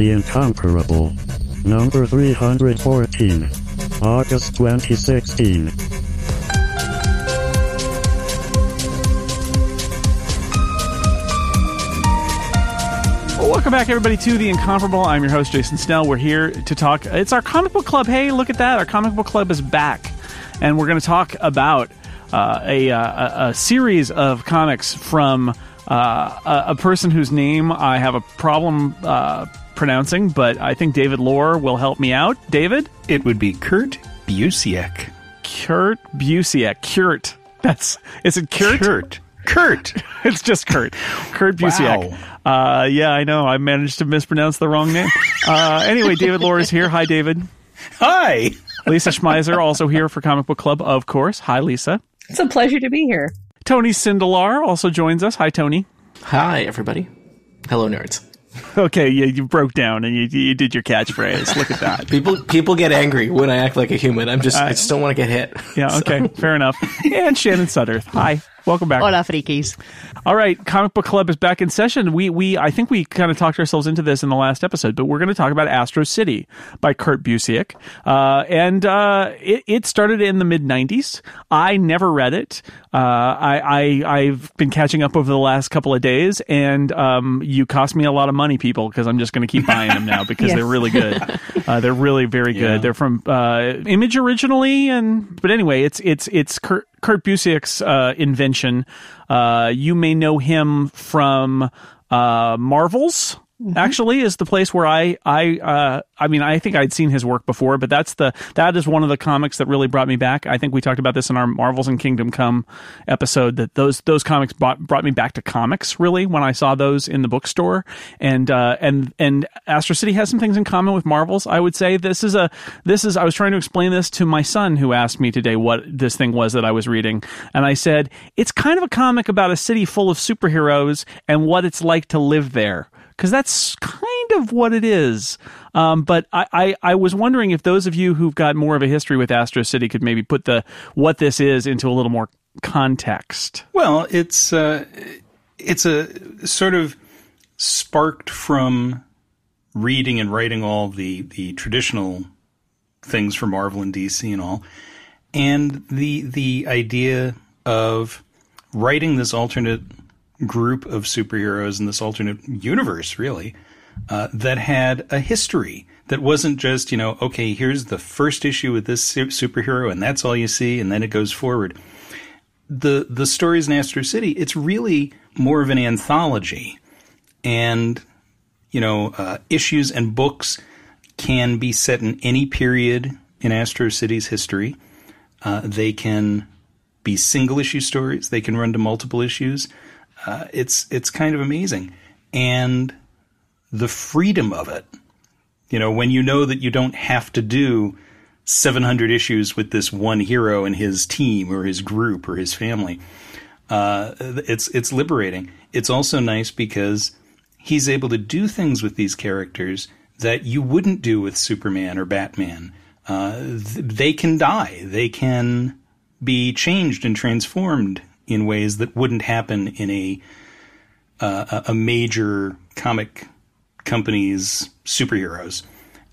The Incomparable. Number 314. August 2016. Welcome back, everybody, to The Incomparable. I'm your host, Jason Snell. We're here to talk. It's our comic book club. Hey, look at that. Our comic book club is back. And we're going to talk about uh, a, uh, a, series of comics from uh, a, a person whose name I have a problem uh, pronouncing, but I think David Loehr will help me out. David? It would be Kurt Busiek. Kurt Busiek. Kurt. That's, is it Kurt? Kurt. Kurt. it's just Kurt. Kurt Busiek. Uh, yeah, I know. I managed to mispronounce the wrong name. Uh, anyway, David Loehr is here. Hi, David. Hi. Lisa Schmeiser also here for Comic Book Club, of course. Hi, Lisa. It's a pleasure to be here. Tony Sindelar also joins us. Hi, Tony. Hi, everybody. Hello, nerds. Okay, you, you broke down and you, you did your catchphrase. Look at that. People people get angry when I act like a human. I'm just I just don't want to get hit. Yeah, So- okay, fair enough. And Shannon Sudderth. Hi. Welcome back. Hola, frikis. All right, Comic Book Club is back in session. We we I think we kind of talked ourselves into this in the last episode, but we're going to talk about Astro City by Kurt Busiek, uh, and uh, it, it started in the mid '90s. I never read it. Uh, I, I I've been catching up over the last couple of days, and um, you cost me a lot of money, people, because I'm just going to keep buying them now because Yes. they're really good. Uh, they're really very good. Yeah. They're from uh, Image originally, and but anyway, it's it's it's Kurt, Kurt Busiek's uh, Uh, you may know him from uh, Marvels. Actually, is the place where I I uh, I mean I think I'd seen his work before, but that's the that is one of the comics that really brought me back. I think we talked about this in our Marvels and Kingdom Come episode that those those comics brought brought me back to comics really when I saw those in the bookstore and uh, and and Astro City has some things in common with Marvels. I would say this is a this is I was trying to explain this to my son who asked me today what this thing was that I was reading, and I said it's kind of a comic about a city full of superheroes and what it's like to live there because that's kind of what it is. Um, but I, I, I was wondering if those of you who've got more of a history with Astro City could maybe put the what this is into a little more context. Well, it's uh, it's a sort of sparked from reading and writing all the the traditional things for Marvel and DC and all, and the the idea of writing this alternate group of superheroes in this alternate universe, really, uh, that had a history that wasn't just you know okay here's the first issue with this su- superhero and that's all you see and then it goes forward the the stories in Astro City, it's really more of an anthology, and you know, uh, issues and books can be set in any period in Astro City's history. Uh, they can be single issue stories. They can run to multiple issues. Uh, it's it's kind of amazing, and the freedom of it. You know, when you know that you don't have to do 700 issues with this one hero and his team or his group or his family. Uh, it's it's liberating. It's also nice because he's able to do things with these characters that you wouldn't do with Superman or Batman. Uh, th- they can die. They can be changed and transformed in ways that wouldn't happen in a uh, a a major comic company's superheroes.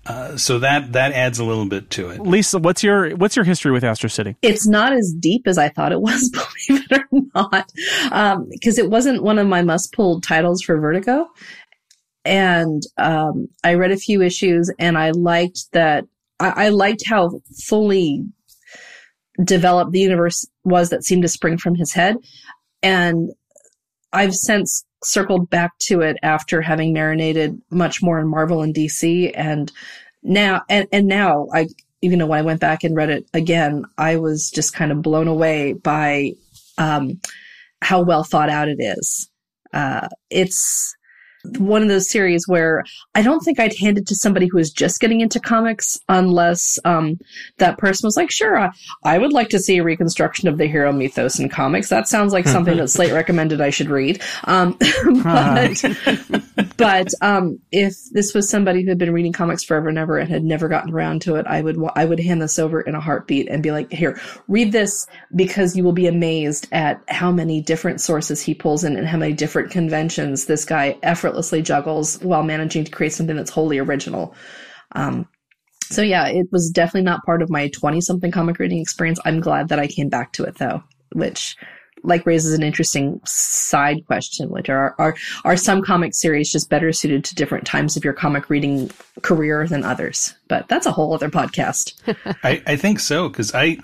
Uh, so that that adds a little bit to it. Lisa, what's your what's your history with Astro City? It's not as deep as I thought it was, believe it or not, because it wasn't one of my must pull titles for Vertigo. And um, I read a few issues, and I liked that. I, I liked how fully developed the universe was that seemed to spring from his head. And I've since circled back to it after having marinated much more in Marvel and DC and now and, and now I even though when I went back and read it again, I was just kind of blown away by um, how well thought out it is. Uh, it's one of those series where I don't think I'd hand it to somebody who was just getting into comics unless um, that person was like, sure, I, I would like to see a reconstruction of the hero mythos in comics. That sounds like something that Slate recommended I should read. Um, but but um, if this was somebody who had been reading comics forever and ever and had never gotten around to it, I would I would hand this over in a heartbeat and be like, here, read this because you will be amazed at how many different sources he pulls in and how many different conventions this guy effortlessly artlessly juggles while managing to create something that's wholly original. Um, so yeah, it was definitely not part of my 20 something comic reading experience. I'm glad that I came back to it though, which like raises an interesting side question, which are, are, are some comic series just better suited to different times of your comic reading career than others? But that's a whole other podcast. I, I think so. Cause I,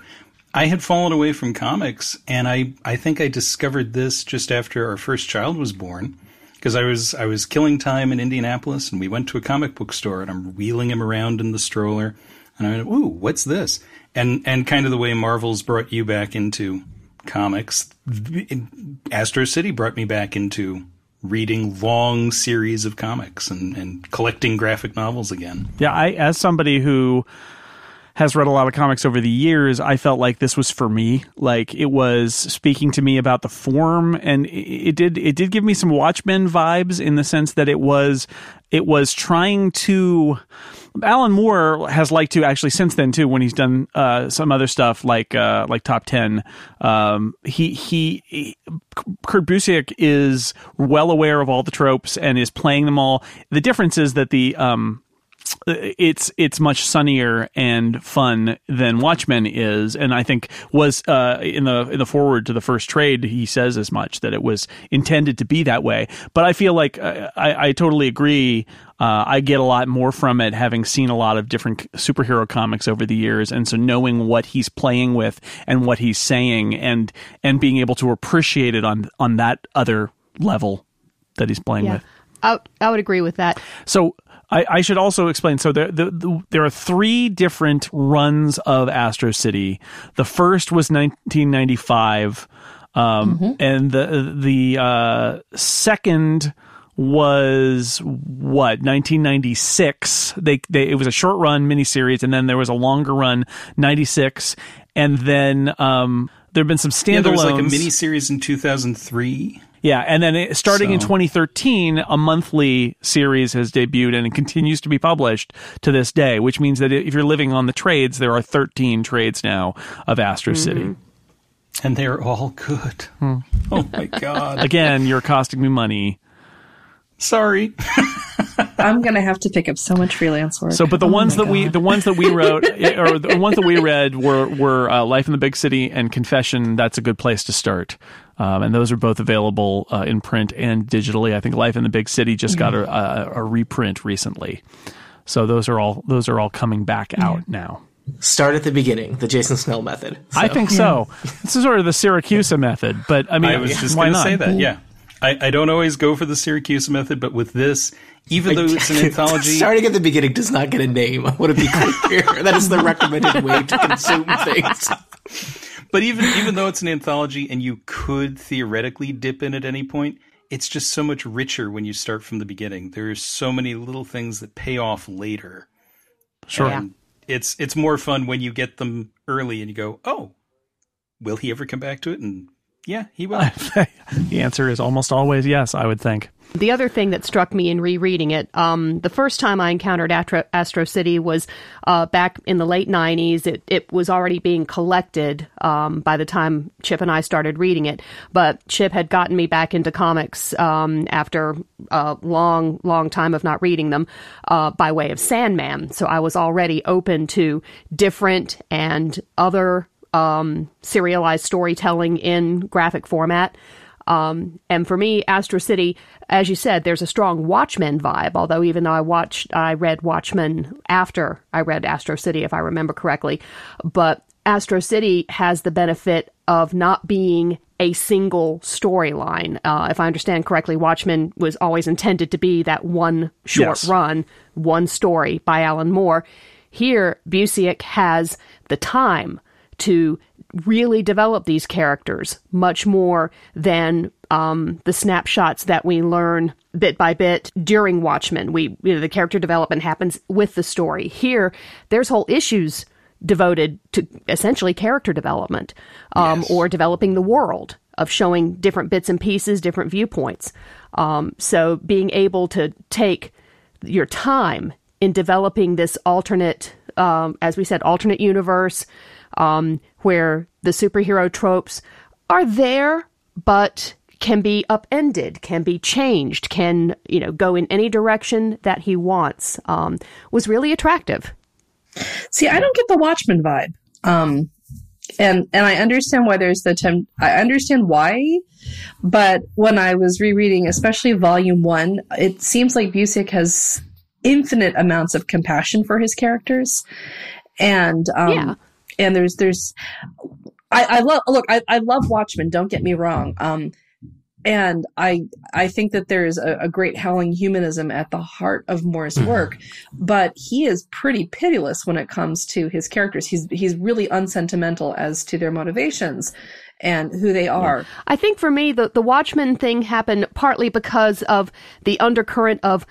I had fallen away from comics and I, I think I discovered this just after our first child was born because I was I was killing time in Indianapolis, and we went to a comic book store, and I'm wheeling him around in the stroller, and I went, "Ooh, what's this?" And and kind of the way Marvels brought you back into comics, Astro City brought me back into reading long series of comics and, and collecting graphic novels again. Yeah, I as somebody who has read a lot of comics over the years, I felt like this was for me. Like it was speaking to me about the form, and it, did it did give me some Watchmen vibes in the sense that it was it was trying to. Alan Moore has liked to actually since then too when he's done uh, some other stuff like uh, like top ten. Um, he, he, he Kurt Busiek is well aware of all the tropes and is playing them all. The difference is that the um, it's it's much sunnier and fun than Watchmen is, and I think was uh, in the in the forward to the first trade he says as much that it was intended to be that way. But I feel like uh, I, I totally agree. Uh, I get a lot more from it having seen a lot of different superhero comics over the years, and so knowing what he's playing with and what he's saying, and and being able to appreciate it on on that other level that he's playing Yeah. with. I, I would agree with that. So I, I should also explain. So there, the, the, there are three different runs of Astro City. The first was 1995, um, and the the uh, second was what 1996. They, they it was a short run miniseries, and then there was a longer run 96, and then um, there have been some standalones. Yeah, there was like a mini series in 2003. Yeah, and then it, starting in 2013, a monthly series has debuted and it continues to be published to this day, which means that if you're living on the trades, there are 13 trades now of Astro City. And they're all good. Hmm. Oh my God. Again, you're costing me money. Sorry. I'm gonna have to pick up so much freelance work. So, but the Oh ones my that we, the ones that we wrote, or the ones that we read were were uh, Life in the Big City and Confession. That's a good place to start, um, and those are both available uh, in print and digitally. I think Life in the Big City just got a, a, a reprint recently, so those are all those are all coming back out now. Start at the beginning, the Jason Snell method. I think so. This is sort of the Siracusa method, but I mean, I was just why going to not? say that. Yeah. I, I don't always go for the Siracusa method, but with this, even though it's an anthology, Starting at the beginning does not get a name. I want to be clear. that is the recommended way to consume things. But even even though it's an anthology and you could theoretically dip in at any point, it's just so much richer when you start from the beginning. There's so many little things that pay off later. Sure. Yeah. It's it's more fun when you get them early and you go, "Oh, will he ever come back to it?" And yeah, he will. the answer is almost always yes. I would think. The other thing that struck me in rereading it, um, the first time I encountered Astro, Astro City was uh, back in the late 90s. It, it was already being collected um, by the time Chip and I started reading it. But Chip had gotten me back into comics um, after a long, long time of not reading them uh, by way of Sandman. So I was already open to different and other um, serialized storytelling in graphic format. Um, and for me, Astro City, as you said, there's a strong Watchmen vibe. Although even though I watched, I read Watchmen after I read Astro City, if I remember correctly. But Astro City has the benefit of not being a single storyline. Uh, if I understand correctly, Watchmen was always intended to be that one short Yes. run, one story by Alan Moore. Here, Busiek has the time to really develop these characters much more than um, the snapshots that we learn bit by bit during Watchmen. We, you know, the character development happens with the story. Here, there's whole issues devoted to essentially character development um, Yes. or developing the world of showing different bits and pieces, different viewpoints. Um, so being able to take your time in developing this alternate, um, as we said, alternate universe um, where the superhero tropes are there, but can be upended, can be changed, can you know go in any direction that he wants. Um, was really attractive. See, I don't get the Watchmen vibe. Um, and and I understand why there's the temp. I understand why, but when I was rereading, especially Volume One, it seems like Busiek has infinite amounts of compassion for his characters, and um, Yeah. And there's there's I, I love look I, I love Watchmen. Don't get me wrong. Um, and I I think that there's a, a great howling humanism at the heart of Moore's work, but he is pretty pitiless when it comes to his characters. He's he's really unsentimental as to their motivations and who they are. I think for me, the, the Watchmen thing happened partly because of the undercurrent of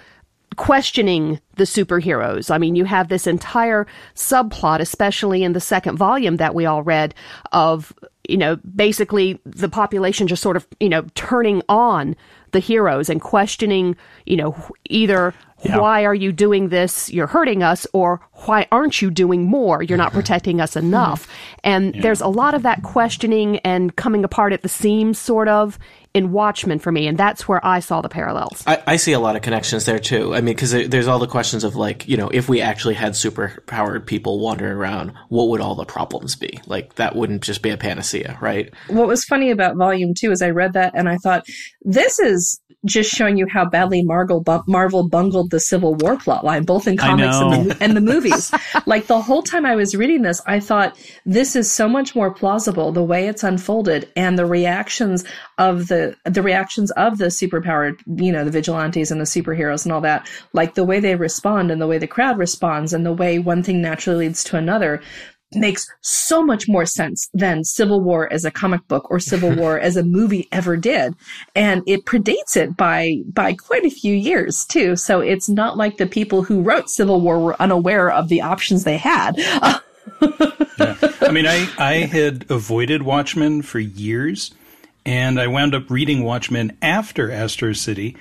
questioning the superheroes. I mean, you have this entire subplot, especially in the second volume that we all read, of, you know, basically the population just sort of, you know, turning on the heroes and questioning, you know, either Yeah. why are you doing this? You're hurting us, or why aren't you doing more? You're not protecting us enough. Hmm. And there's a lot of that questioning and coming apart at the seams, sort of, in Watchmen for me. And that's where I saw the parallels. I, I see a lot of connections there too. I mean, because there's all the questions of like, you know, if we actually had superpowered people wandering around, what would all the problems be? Like, that wouldn't just be a panacea, right? What was funny about Volume Two is I read that and I thought this is just showing you how badly Marvel, bu- Marvel bungled the Civil War plotline, both in comics and the, and the movies. like the whole time I was reading this, I thought this is so much more plausible the way it's unfolded and the reactions of the the reactions of the superpowered, you know, the vigilantes and the superheroes and all that. Like the way they respond and the way the crowd responds and the way one thing naturally leads to another makes so much more sense than Civil War as a comic book or Civil War as a movie ever did. And it predates it by, by quite a few years too. So it's not like the people who wrote Civil War were unaware of the options they had. yeah. I mean, I, I had avoided Watchmen for years, and I wound up reading Watchmen after Astro City.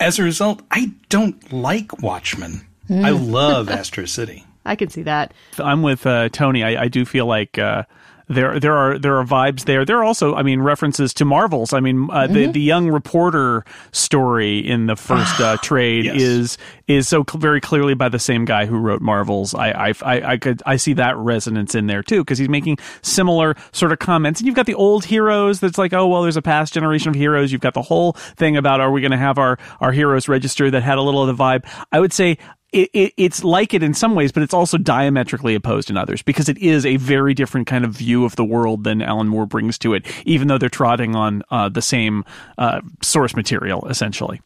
As a result, I don't like Watchmen. I love Astro City. I can see that. I'm with uh, Tony. I, I do feel like uh, there there are there are vibes there. There are also, I mean, references to Marvels. I mean, uh, the the young reporter story in the first uh, trade Yes. is is so cl- very clearly by the same guy who wrote Marvels. I I I, I could I see that resonance in there too because he's making similar sort of comments. And you've got the old heroes that's like, oh well, there's a past generation of heroes. You've got the whole thing about are we going to have our our heroes register that had a little of the vibe. I would say it, it, it's like it in some ways, but it's also diametrically opposed in others because it is a very different kind of view of the world than Alan Moore brings to it, even though they're trotting on uh, the same uh, source material, essentially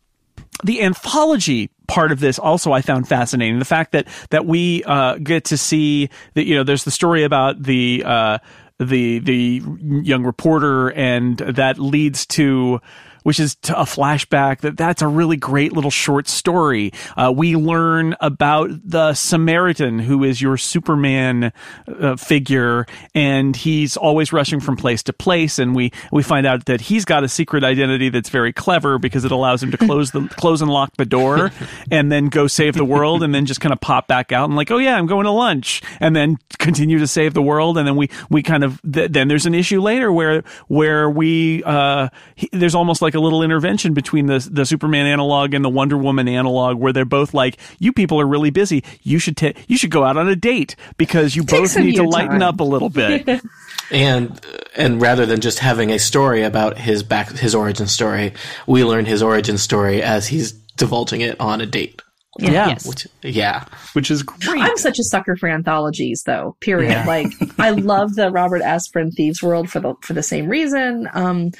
the anthology part of this also I found fascinating. The fact that that we uh, get to see that you know there's the story about the uh, the the young reporter, and that leads to. Which is a flashback that that's a really great little short story. Uh, we learn about the Samaritan, who is your Superman uh, figure, and he's always rushing from place to place. And we we find out that he's got a secret identity that's very clever because it allows him to close the close and lock the door, and then go save the world, and then just kind of pop back out and like, oh yeah, I'm going to lunch, and then continue to save the world, and then we we kind of th- then there's an issue later where where we uh he, there's almost like a little intervention between the the Superman analog and the Wonder Woman analog where they're both like, you people are really busy, you should ta- you should go out on a date because you both need to you lighten up a little bit. And and rather than just having a story about his back his origin story, we learn his origin story as he's divulging it on a date. yeah. Yes. Which yeah, which is great. I'm such a sucker for anthologies, though. Period. Like I love the Robert Asprin Thieves World for the for the same reason. Um,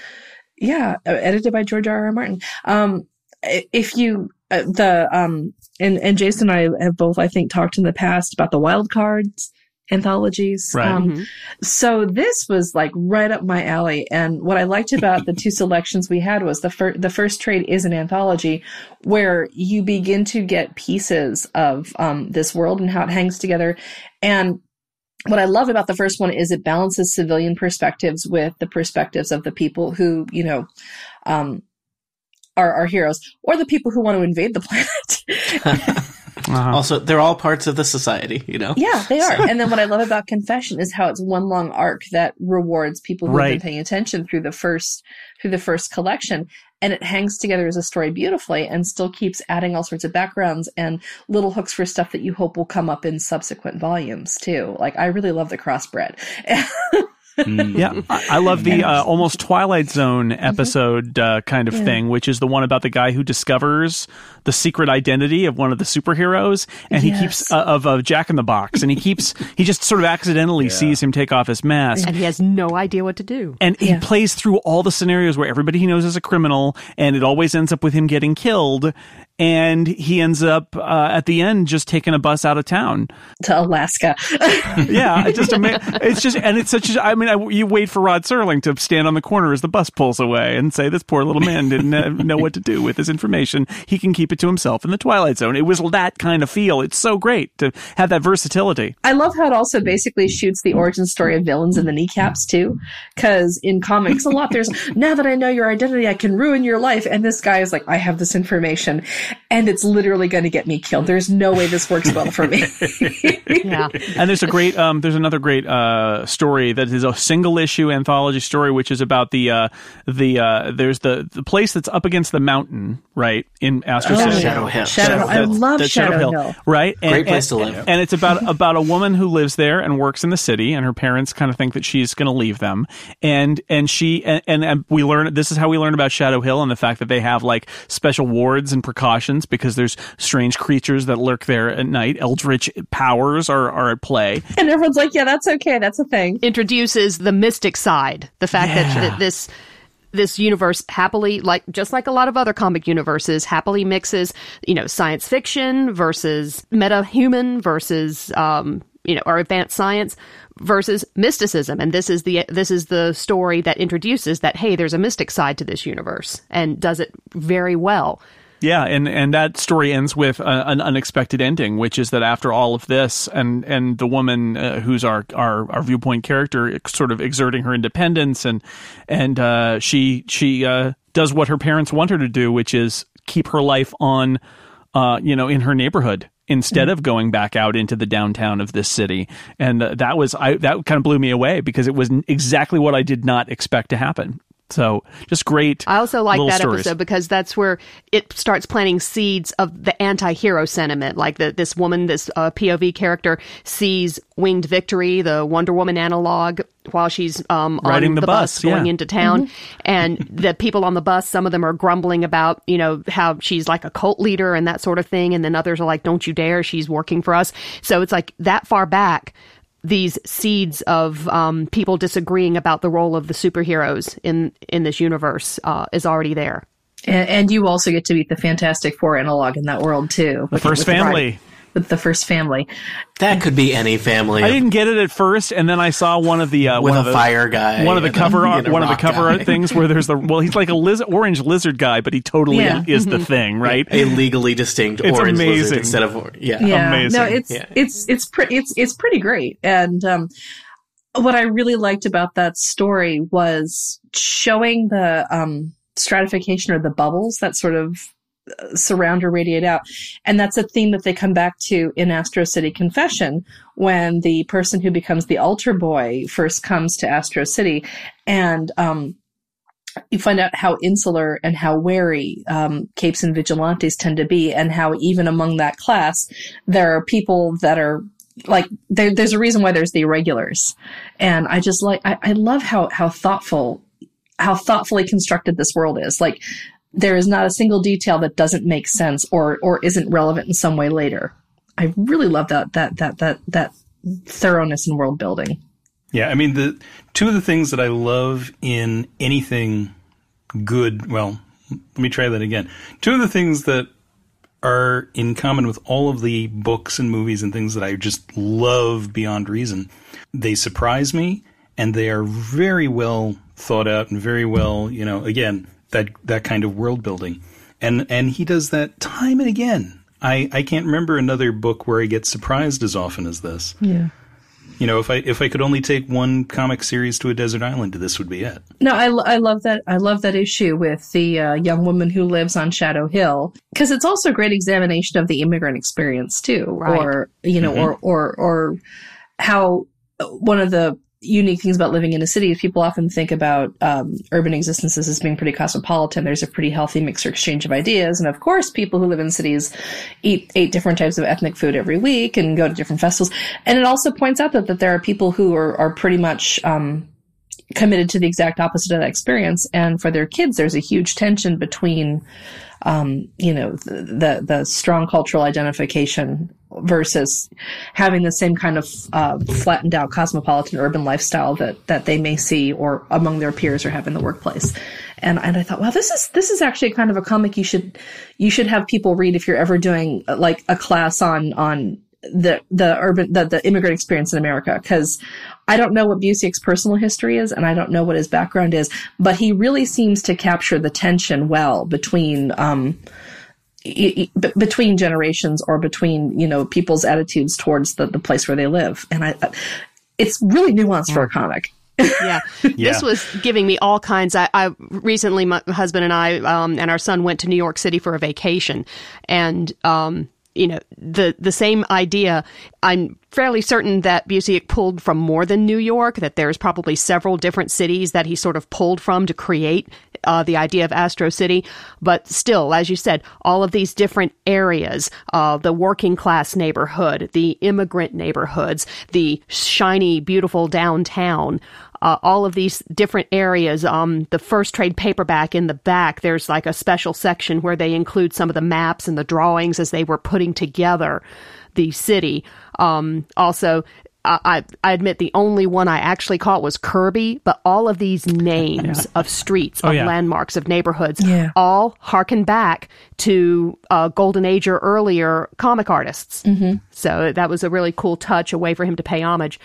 yeah, uh, edited by George R. R. Martin. Um, if you uh, the um and and Jason and I have both I think talked in the past about the wild cards anthologies. Right. Um, so this was like right up my alley. And what I liked about the two selections we had was the first, the first trade is an anthology where you begin to get pieces of, um, this world and how it hangs together. And what I love about the first one is it balances civilian perspectives with the perspectives of the people who, you know, um, are our heroes or the people who want to invade the planet. Also, they're all parts of the society, you know? Yeah, they are. and then what I love about Confession is how it's one long arc that rewards people who have been paying attention through the first through the first collection. And it hangs together as a story beautifully and still keeps adding all sorts of backgrounds and little hooks for stuff that you hope will come up in subsequent volumes too. Like I really love the crossbred. Yeah, I, I love the uh, almost Twilight Zone episode uh, kind of thing, which is the one about the guy who discovers the secret identity of one of the superheroes, and he keeps uh, of uh, Jack in the Box, and he keeps he just sort of accidentally sees him take off his mask. And he has no idea what to do. And he plays through all the scenarios where everybody he knows is a criminal, and it always ends up with him getting killed. And he ends up uh, at the end just taking a bus out of town. to Alaska. Yeah, it just ama- it's just and it's such. A, I mean, I, you wait for Rod Serling to stand on the corner as the bus pulls away and say, "This poor little man didn't uh, know what to do with his information. He can keep it to himself in the Twilight Zone." It was that kind of feel. It's so great to have that versatility. I love how it also basically shoots the origin story of villains in the kneecaps too. Cause in comics a lot there's now that I know your identity, I can ruin your life. And this guy is like, I have this information and it's literally going to get me killed. There's no way this works well for me. Yeah. And there's a great, um, there's another great uh, story that is a single issue anthology story, which is about the uh, the uh, there's the the place that's up against the mountain, right in Astro Oh, City. Shadow Hill. Shadow, I love that's Shadow, Hill. right? And, Great place and- to live. And it's about about a woman who lives there and works in the city, and her parents kind of think that she's going to leave them, and and she and, and, and we learn this is how we learn about Shadow Hill and the fact that they have like special wards and precautions because there's strange creatures that lurk there at night. Eldritch powers are are at play. And everyone's like, yeah, that's okay. That's a thing. introduces the mystic side the fact that, Yeah. that this this universe happily like just like a lot of other comic universes happily mixes you know science fiction versus meta human versus um you know or advanced science versus mysticism and this is the this is the story that introduces that hey there's a mystic side to this universe and does it very well Yeah, and and that story ends with a, an unexpected ending, which is that after all of this, and and the woman uh, who's our, our our viewpoint character, sort of exerting her independence, and and uh, she she uh, does what her parents want her to do, which is keep her life on, uh, you know, in her neighborhood instead of going back out into the downtown of this city, and uh, that was I that kind of blew me away because it was exactly what I did not expect to happen. So just great. I also like that stories. episode because that's where it starts planting seeds of the anti-hero sentiment. Like the, this woman, this uh, POV character sees Winged Victory, the Wonder Woman analog, while she's um, Riding on the the, bus, bus, going yeah. into town, and the people on the bus, some of them are grumbling about you know how she's like a cult leader and that sort of thing, and then others are like, "Don't you dare, she's working for us." So it's like that far back these seeds of um, people disagreeing about the role of the superheroes in in this universe uh, is already there. And, and you also get to meet the Fantastic Four analog in that world too. the first family. With the first family. That could be any family I didn't get it at first, and then I saw one of the uh, with one a of the, fire guy. one of the cover and a one of the cover guy. art things where there's the well, he's like a liz- orange lizard guy, but he totally Yeah. is the thing, right? A legally distinct It's orange amazing. lizard instead of yeah. Yeah, Amazing. no, it's Yeah. it's it's pretty it's it's pretty great. And um, what I really liked about that story was showing the um, stratification or the bubbles that sort of surround or radiate out. And that's a theme that they come back to in Astro City Confession when the person who becomes the altar boy first comes to Astro City and um, you find out how insular and how wary um, capes and vigilantes tend to be, and how even among that class, there are people that are like there, there's a reason why there's the irregulars, and I just like I, I love how how thoughtful how thoughtfully constructed this world is. Like there is not a single detail that doesn't make sense or or isn't relevant in some way later. I really love that that that that that thoroughness in world building. Yeah, I mean the two of the things that I love in anything good. Well, let me try that again. Two of the things that are in common with all of the books and movies and things that I just love beyond reason. They surprise me, and they are very well thought out and very well, you know, again that that kind of world building, and and he does that time and again. I I can't remember another book where I get surprised as often as this. Yeah. You know, if I if I could only take one comic series to a desert island, this would be it. No, I, I love that. I love that issue with the uh, young woman who lives on Shadow Hill because it's also a great examination of the immigrant experience too, Right. or you know, or or or how one of the unique things about living in a city is people often think about um, urban existences as being pretty cosmopolitan. There's a pretty healthy mixed exchange of ideas, and of course, people who live in cities eat eight different types of ethnic food every week and go to different festivals. And it also points out that that there are people who are are pretty much um, committed to the exact opposite of that experience. And for their kids, there's a huge tension between, um, you know, the, the, the strong cultural identification versus having the same kind of, uh, flattened out cosmopolitan urban lifestyle that, that they may see or among their peers or have in the workplace. And, and I thought, well, this is, this is actually kind of a comic you should, you should have people read if you're ever doing uh, like a class on, on, the the urban the, the immigrant experience in America because I don't know what Busiek's personal history is and I don't know what his background is, but he really seems to capture the tension well between um b- between generations or between you know people's attitudes towards the, the place where they live and I I- it's really nuanced for a comic. yeah. Yeah. This was giving me all kinds. I, I recently, my husband and I um, and our son went to New York City for a vacation, and um, you know the the same idea. I'm fairly certain that Busiek pulled from more than New York. That there's probably several different cities that he sort of pulled from to create uh, the idea of Astro City. But still, as you said, all of these different areas, uh, the working class neighborhood, the immigrant neighborhoods, the shiny, beautiful downtown, uh, all of these different areas. Um, the first trade paperback in the back, there's like a special section where they include some of the maps and the drawings as they were putting together the city. Um, also, I, I admit the only one I actually caught was Kirby, but all of these names of streets, of yeah. landmarks, of neighborhoods, Yeah. all harken back to uh, Golden Age or earlier comic artists. Mm-hmm. So that was a really cool touch, a way for him to pay homage.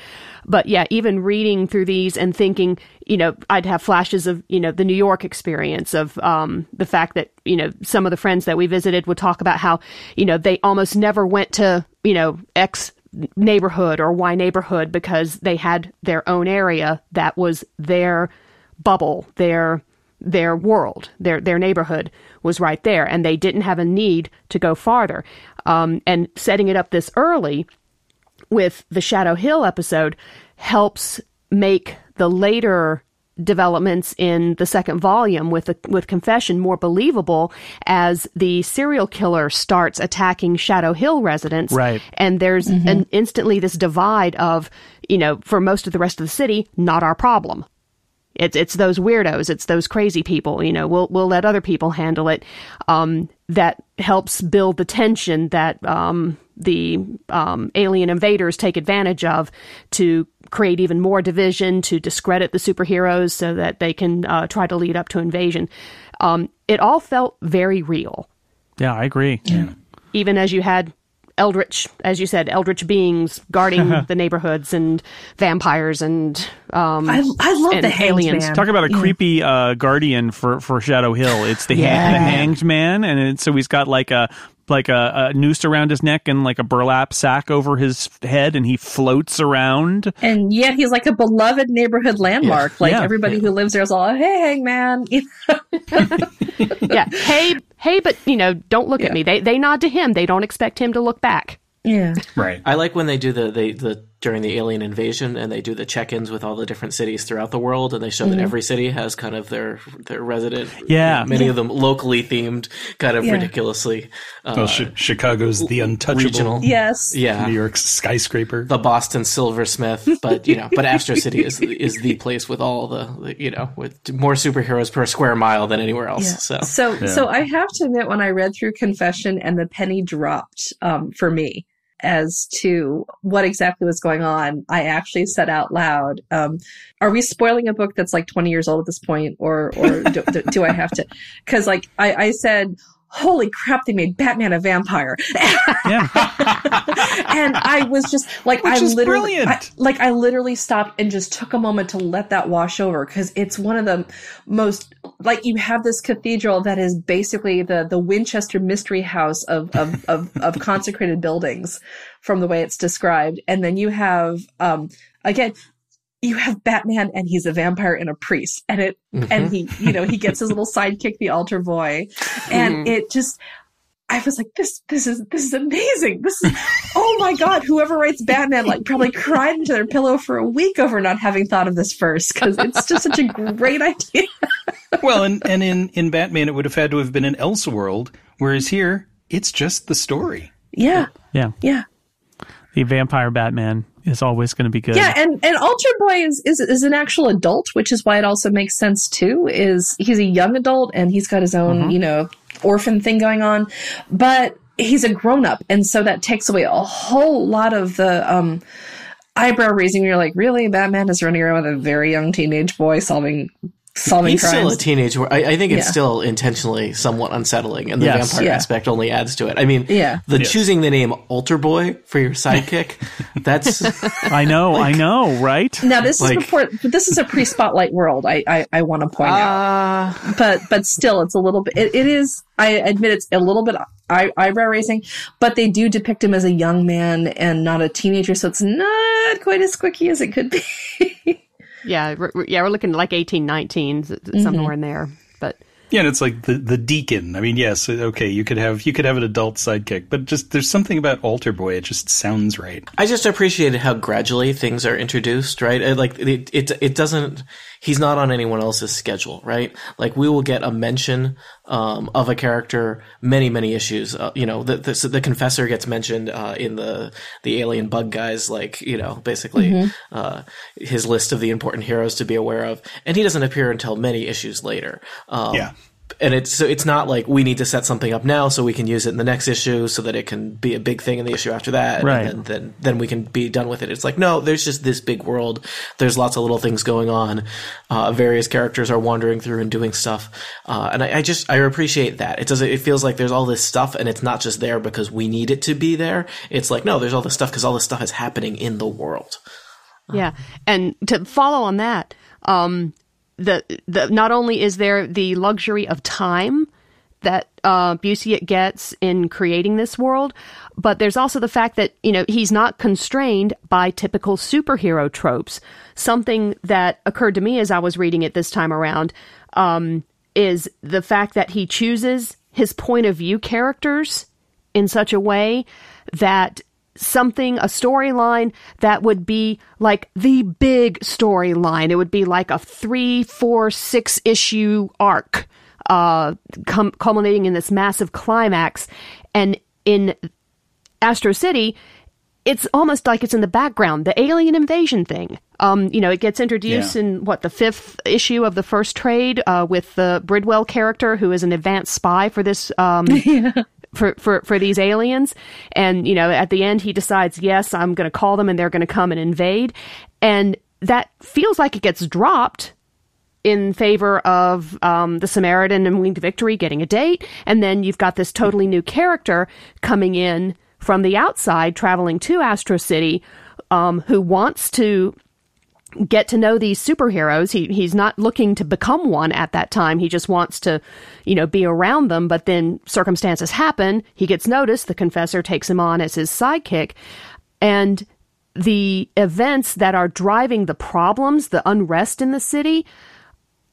But yeah, even reading through these and thinking, you know, I'd have flashes of, you know, the New York experience of um, the fact that, you know, some of the friends that we visited would talk about how, you know, they almost never went to, you know, X neighborhood or Y neighborhood because they had their own area that was their bubble, their their world, their their neighborhood was right there, and they didn't have a need to go farther. Um, and setting it up this early with the Shadow Hill episode helps make the later developments in the second volume with the, with confession more believable as the serial killer starts attacking Shadow Hill residents Right. and there's an instantly this divide of you know for most of the rest of the city not our problem it's it's those weirdos, it's those crazy people. You know, we'll we'll let other people handle it. Um, that helps build the tension that um, the um, alien invaders take advantage of to create even more division, to discredit the superheroes, so that they can uh, try to lead up to invasion. Um, it all felt very real, Yeah, I agree. even as you had. Eldritch, as you said, eldritch beings guarding the neighborhoods and vampires and um, I, I love and the hanged aliens. man. Talk about a creepy uh, guardian for, for Shadow Hill. It's the, Yeah. hang, the hanged man, and it, so he's got like a like a, a noose around his neck and like a burlap sack over his head, and he floats around. and yet he's like a beloved neighborhood landmark. Like Yeah. everybody who lives there is all, hey, hangman. You know? yeah. Hey, hey, but you know, don't look at me. They they nod to him. They don't expect him to look back. Yeah. Right. I like when they do the they the during the alien invasion and they do the check-ins with all the different cities throughout the world and they show that every city has kind of their their resident Yeah. many of them locally themed kind of Yeah. ridiculously uh, Well, Chi- Chicago's the untouchable. regional Yes. yeah New York's skyscraper. the Boston silversmith but you know but Astro City is is the place with all the, the you know with more superheroes per square mile than anywhere else so So, so I have to admit, when I read through Confession and the penny dropped um, for me as to what exactly was going on, I actually said out loud, um, "Are we spoiling a book that's like 20 years old at this point, or or do, do, I have to?" Because like I, I said. Holy crap, they made Batman a vampire. Yeah. and I was just like, Which I literally, brilliant. I- like, I literally stopped and just took a moment to let that wash over because it's one of the most, like, you have this cathedral that is basically the the Winchester Mystery House of of of, of consecrated buildings, from the way it's described, and then you have, um, again. You have Batman and he's a vampire and a priest and it, mm-hmm. and he, you know, he gets his little sidekick, the altar boy, and mm-hmm. it just, I was like, this, this is, this is amazing. This is, oh my God, whoever writes Batman, like probably cried into their pillow for a week over not having thought of this first because it's just such a great idea. well, and, and in, in Batman, it would have had to have been an Elseworld, whereas here, it's just the story. Yeah. Yeah. Yeah. The vampire Batman is always going to be good. Yeah. And, and Altar Boy is, is, is an actual adult, which is why it also makes sense too, is he's a young adult and he's got his own, you know, orphan thing going on, but he's a grown up. And so that takes away a whole lot of the, um, eyebrow raising. You're like, really? Batman is running around with a very young teenage boy solving, solving He's crimes. still a teenage. I, I think it's Yeah. still intentionally somewhat unsettling, and the Yes. vampire Yeah. aspect only adds to it. I mean, Yeah. the choosing the name Altar Boy for your sidekick, that's I know, I know, right? Now this Like- is before. This is a pre-spotlight world. I I, I want to point out, uh, but but still, it's a little bit. It, it is. I admit it's a little bit eyebrow raising, but they do depict him as a young man and not a teenager, so it's not quite as quicky as it could be. Yeah, we're, we're- yeah, we're looking like eighteen, nineteen, s- Mm-hmm. somewhere in there. But Yeah, and it's like the the deacon. I mean, yes, okay, you could have you could have an adult sidekick, but just there's something about Altar Boy. It just sounds right. I just appreciated how gradually things are introduced, right? Uh, Like it, it, it doesn't. He's not on anyone else's schedule, right? Like we will get a mention um, of a character many, many issues. Uh, you know, the, the the confessor gets mentioned uh, in the the alien bug guys, like you know, basically uh, his list of the important heroes to be aware of, and he doesn't appear until many issues later. Um, Yeah. And it's so it's not like we need to set something up now so we can use it in the next issue so that it can be a big thing in the issue after that. Right. and then, then then we can be done with it. It's like no there's just this big world. There's lots of little things going on. Uh, various characters are wandering through and doing stuff. Uh, and I, I just i appreciate that. It doesn't it feels like there's all this stuff and it's not just there because we need it to be there. It's like no there's all this stuff because all this stuff is happening in the world. Yeah, and to follow on that, um, the the not only is there the luxury of time that uh, Busiek gets in creating this world, but there's also the fact that you know he's not constrained by typical superhero tropes. Something that occurred to me as I was reading it this time around um, is the fact that he chooses his point of view characters in such a way that something, a storyline that would be like the big storyline. It would be like a three, four, six issue arc, uh, com- culminating in this massive climax. And in Astro City, it's almost like it's in the background, the alien invasion thing. Um, you know, it gets introduced Yeah. in what the fifth issue of the first trade uh, with the Bridwell character, who is an advanced spy for this um, for, for for these aliens. And you know, at the end, he decides, yes, I'm going to call them, and they're going to come and invade. And that feels like it gets dropped in favor of um, the Samaritan and Winged Victory getting a date, and then you've got this totally new character coming in from the outside, traveling to Astro City, um, who wants to get to know these superheroes. He he's not looking to become one at that time. He just wants to, you know, be around them. But then circumstances happen. He gets noticed. The confessor takes him on as his sidekick, and the events that are driving the problems, the unrest in the city,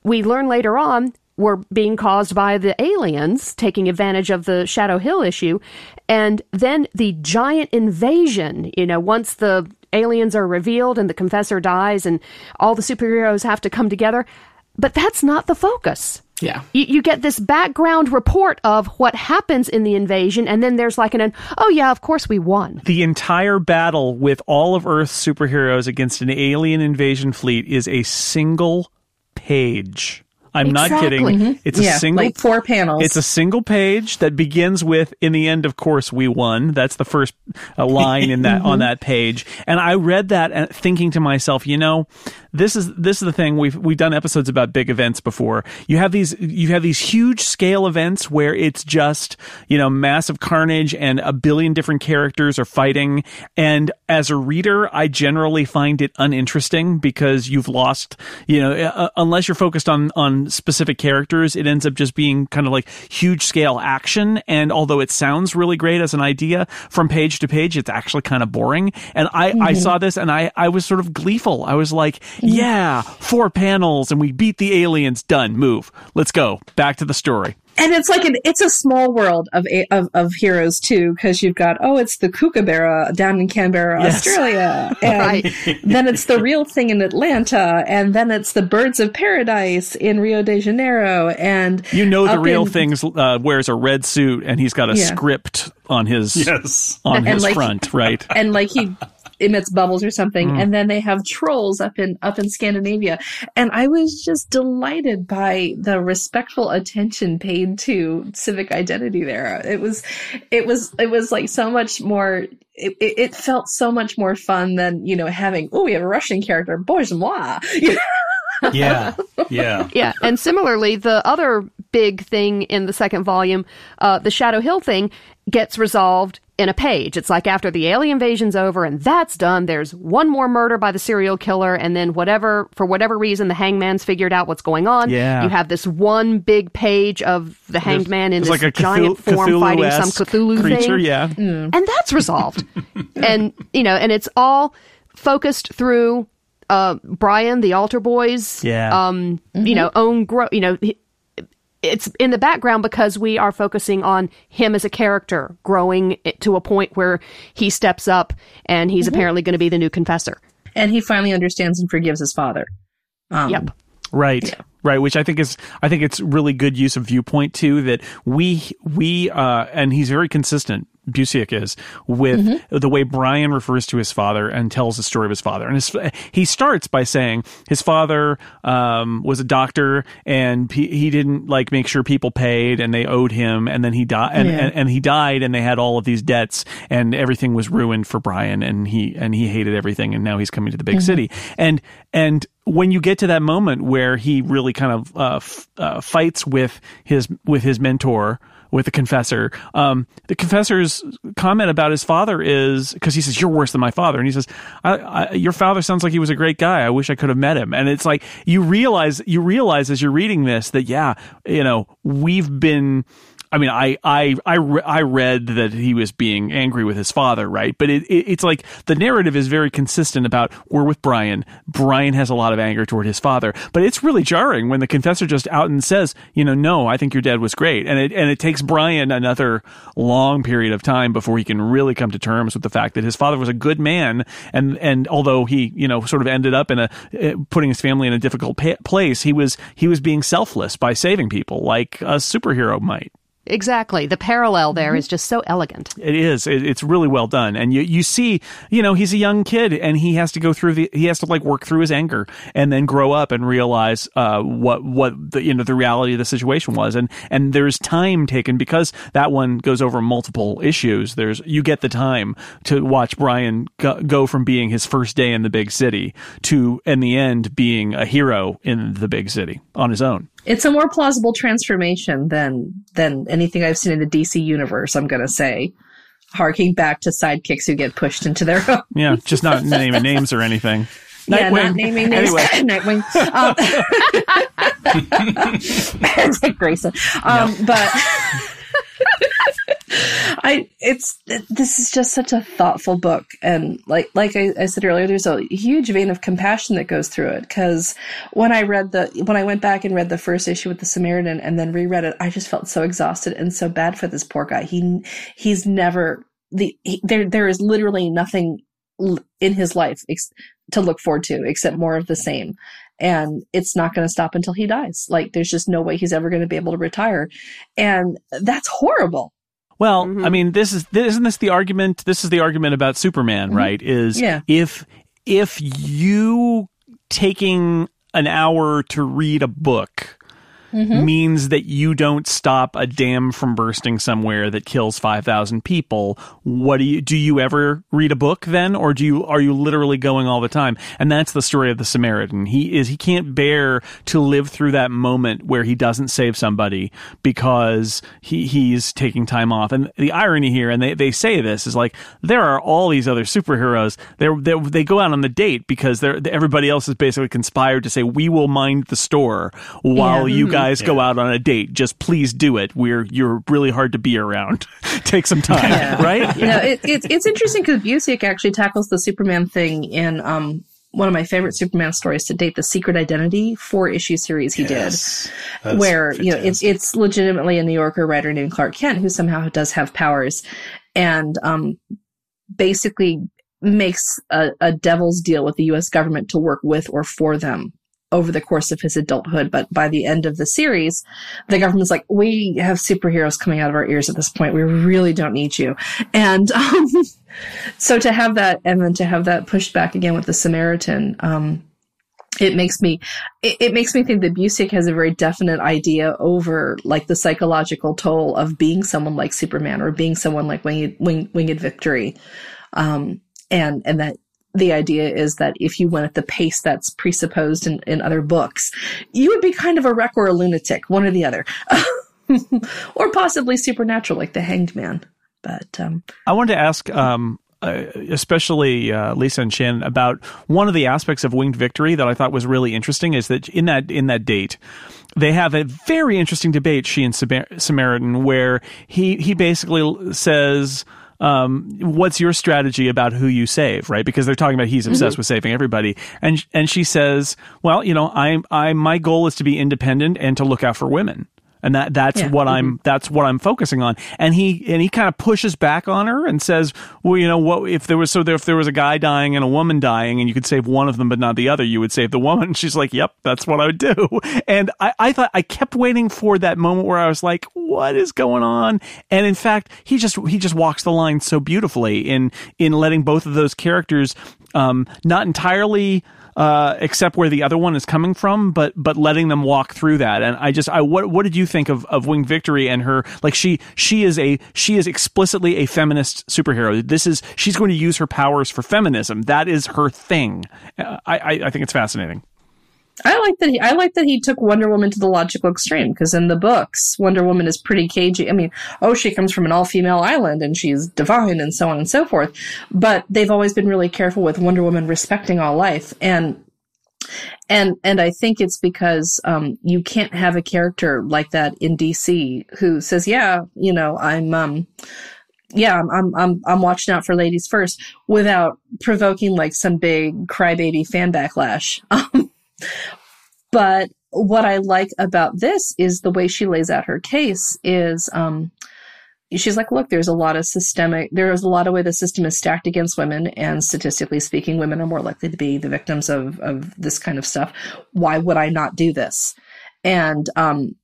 we learn later on were being caused by the aliens taking advantage of the Shadow Hill issue. And then the giant invasion, you know, once the aliens are revealed and the confessor dies and all the superheroes have to come together. But that's not the focus. yeah You, you get this background report of what happens in the invasion, and then there's like an, oh yeah, of course we won. The entire battle with all of Earth's superheroes against an alien invasion fleet is a single page. I'm not Exactly. kidding. Mm-hmm. It's a single like four panels. It's a single page that begins with "In the end, of course, we won." That's the first uh, line in that mm-hmm. on that page. And I read that uh, thinking to myself, you know, this is this is the thing we've we've done episodes about big events before. You have these you have these huge scale events where it's just you know massive carnage and a billion different characters are fighting. And as a reader, I generally find it uninteresting because you've lost you know uh, unless you're focused on on specific characters, it ends up just being kind of like huge scale action. And although it sounds really great as an idea from page to page, it's actually kind of boring. And I I saw this and I I was sort of gleeful. I was like, yeah, four panels and we beat the aliens. Done. Move. Let's go. Back to the story. and it's like an it's a small world of of, of heroes too because you've got oh it's the kookaburra down in Canberra Yes. Australia and Right. then it's the real thing in Atlanta and then it's the birds of paradise in Rio de Janeiro and You know the real in- things uh, wears a red suit and he's got a Yeah. script on his Yes. on And his like- front, right? and like he emits bubbles or something Mm. and then they have trolls up in up in Scandinavia and I was just delighted by the respectful attention paid to civic identity there it was it was it was like so much more it, it it felt so much more fun than you know having oh we have a Russian character boys moi you know? Yeah. Yeah. Yeah, and similarly, the other big thing in the second volume, uh, the Shadow Hill thing, gets resolved in a page. It's like after the alien invasion's over and that's done, there's one more murder by the serial killer, and then whatever, for whatever reason, the hangman's figured out what's going on. Yeah. You have this one big page of the hanged man in this like a giant Cthulhu- form fighting some Cthulhu-esque creature, thing yeah. and that's resolved. and you know, and it's all focused through uh, Brian, the altar boys. Yeah. Um, you know, own grow. You know, he- it's in the background because we are focusing on him as a character growing to a point where he steps up and he's apparently going to be the new confessor. and he finally understands and forgives his father um, Yep. Right. Right, which I think is I think it's really good use of viewpoint too that we we uh and he's very consistent Busiek is with the way Brian refers to his father and tells the story of his father. And his, he starts by saying his father um, was a doctor and he, he didn't like make sure people paid and they owed him and then he died and, Yeah. and, and he died and they had all of these debts and everything was ruined for Brian and he and he hated everything and now he's coming to the big city. And and when you get to that moment where he really kind of uh, f- uh, fights with his with his mentor with the confessor. Um, the confessor's comment about his father is because he says you're worse than my father. And he says I, I, your father sounds like he was a great guy. I wish i could have met him. And it's like you realize you realize as you're reading this that yeah you know we've been I mean, I I I, re- I read that he was being angry with his father, right? But it, it, it's like the narrative is very consistent about we're with Brian. Brian has a lot of anger toward his father, but it's really jarring when the confessor just out and says, you know, no, I think your dad was great, and it and it takes Brian another long period of time before he can really come to terms with the fact that his father was a good man, and and although he you know sort of ended up in a uh, putting his family in a difficult pa- place, he was he was being selfless by saving people like a superhero might. Exactly. The parallel there is just so elegant. It is. It, it's really well done, and you you see, you know, he's a young kid, and he has to go through the he has to like work through his anger, and then grow up and realize uh, what what the you know the reality of the situation was, and and there's time taken because that one goes over multiple issues. There's you get the time to watch Brian go, go from being his first day in the big city to in the end being a hero in the big city on his own. It's a more plausible transformation than than anything I've seen in the DC universe. I'm going to say, harking back to sidekicks who get pushed into their own. Yeah, just not naming names or anything. Yeah, not naming names. Anyway. Nightwing. Um, it's like Grayson. Um, But I, it's this is just such a thoughtful book, and like like I, I said earlier, there's a huge vein of compassion that goes through it. Because when I read the when I went back and read the first issue with the Samaritan, and then reread it, I just felt so exhausted and so bad for this poor guy. He he's never the he, there there is literally nothing in his life ex- to look forward to except more of the same. And it's not going to stop until he dies. Like there's just no way he's ever going to be able to retire. And that's horrible Well, Mhm. I mean, this is this, isn't this the argument? This is the argument about Superman, right? Is Yeah. if if you taking an hour to read a book Mm-hmm. means that you don't stop a dam from bursting somewhere that kills 5,000 people. What do you, do you ever read a book then? Or do you, are you literally going all the time? And that's the story of the Samaritan. He is, he can't bear to live through that moment where he doesn't save somebody because he, he's taking time off. And the irony here, and they, they say this, is like, there are all these other superheroes. They're, they're, they go out on the date because they're, everybody else has basically conspired to say, we will mind the store while Yeah. you guys go out on a date. Just please do it. We're, you're really hard to be around. Take some time, Yeah. right? you know, it, it, it's interesting because Busiek actually tackles the Superman thing in um, one of my favorite Superman stories to date, the Secret Identity four issue series he Yes. did, That's where you know it's it's legitimately a New Yorker writer named Clark Kent who somehow does have powers, and um, basically makes a, a devil's deal with the U.S. government to work with or for them over the course of his adulthood. But by the end of the series, the government's like, we have superheroes coming out of our ears at this point. We really don't need you. And, um, so to have that and then to have that pushed back again with the Samaritan, um, it makes me it, it makes me think that Busiek has a very definite idea over like the psychological toll of being someone like Superman or being someone like Winged, Wing, Winged Victory, um, and and that the idea is that if you went at the pace that's presupposed in, in other books, you would be kind of a wreck or a lunatic, one or the other, or possibly supernatural like the Hanged Man. But um, I wanted to ask, um, uh, especially uh, Lisa and Shannon, about one of the aspects of Winged Victory that I thought was really interesting. Is that in that in that date, they have a very interesting debate, she and Samar- Samaritan, where he he basically says. Um, what's your strategy about who you save, right? Because they're talking about he's obsessed with saving everybody, and and she says, well, you know, I I my goal is to be independent and to look out for women and that that's Yeah. what I'm that's what I'm focusing on. And he and he kind of pushes back on her and says, "Well, you know what? If there was so there, if there was a guy dying and a woman dying, and you could save one of them but not the other, you would save the woman." And she's like, "Yep, that's what I would do." And I, I thought I kept waiting for that moment where I was like, "What is going on?" And in fact, he just he just walks the line so beautifully in in letting both of those characters um, not entirely uh, except where the other one is coming from, but but letting them walk through that. And I just I what what did you think of of Wing Victory and her like she she is a she is explicitly a feminist superhero. This is she's going to use her powers for feminism. That is her thing. Uh, I I, I think it's fascinating. I like that he I like that he took Wonder Woman to the logical extreme because in the books Wonder Woman is pretty cagey. I mean, oh, she comes from an all-female island and she's divine and so on and so forth. But they've always been really careful with Wonder Woman respecting all life and and and I think it's because um, you can't have a character like that in DC who says, "Yeah, you know, I'm um, yeah, I'm I'm I'm, watching out for ladies first without provoking like some big crybaby fan backlash. Um, but what I like about this is the way she lays out her case is um, she's like, look, there's a lot of systemic, there's a lot of way the system is stacked against women, and statistically speaking, women are more likely to be the victims of of this kind of stuff. Why would I not do this? And um,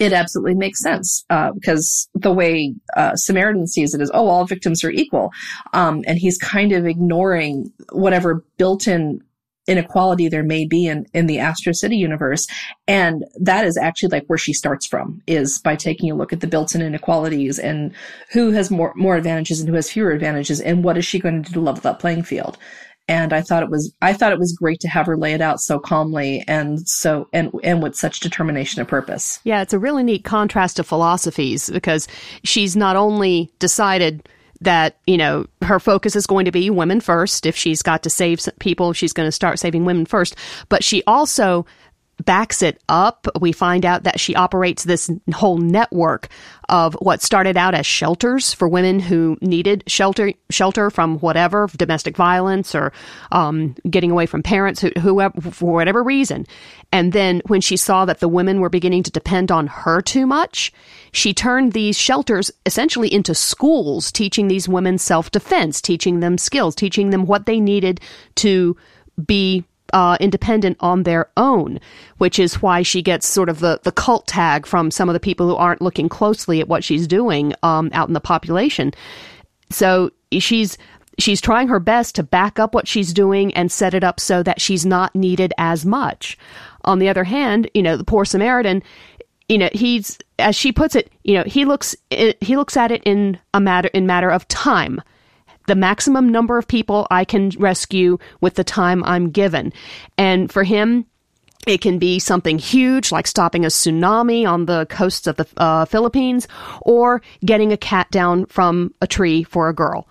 it absolutely makes sense uh, because the way uh, Samaritan sees it is, oh, all victims are equal, um, and he's kind of ignoring whatever built-in inequality there may be in, in the Astro City universe. And that is actually like where she starts from is by taking a look at the built-in inequalities and who has more, more advantages and who has fewer advantages and what is she going to do to level that playing field. And I thought it was, I thought it was great to have her lay it out so calmly and so, and, and with such determination and purpose. Yeah, it's a really neat contrast to philosophies because she's not only decided that, you know, her focus is going to be women first. If she's got to save people, she's going to start saving women first. But she also backs it up. We find out that she operates this whole network of what started out as shelters for women who needed shelter, shelter from whatever domestic violence or um, getting away from parents, who, whoever for whatever reason. And then when she saw that the women were beginning to depend on her too much, she turned these shelters essentially into schools, teaching these women self defense, teaching them skills, teaching them what they needed to be uh, independent on their own, which is why she gets sort of the, the cult tag from some of the people who aren't looking closely at what she's doing um, out in the population. So she's she's trying her best to back up what she's doing and set it up so that she's not needed as much. On the other hand, you know, the poor Samaritan, you know, he's as she puts it, you know, he looks he looks at it in a matter in matter of time. The maximum number of people I can rescue with the time I'm given. And for him, it can be something huge like stopping a tsunami on the coasts of the uh, Philippines or getting a cat down from a tree for a girl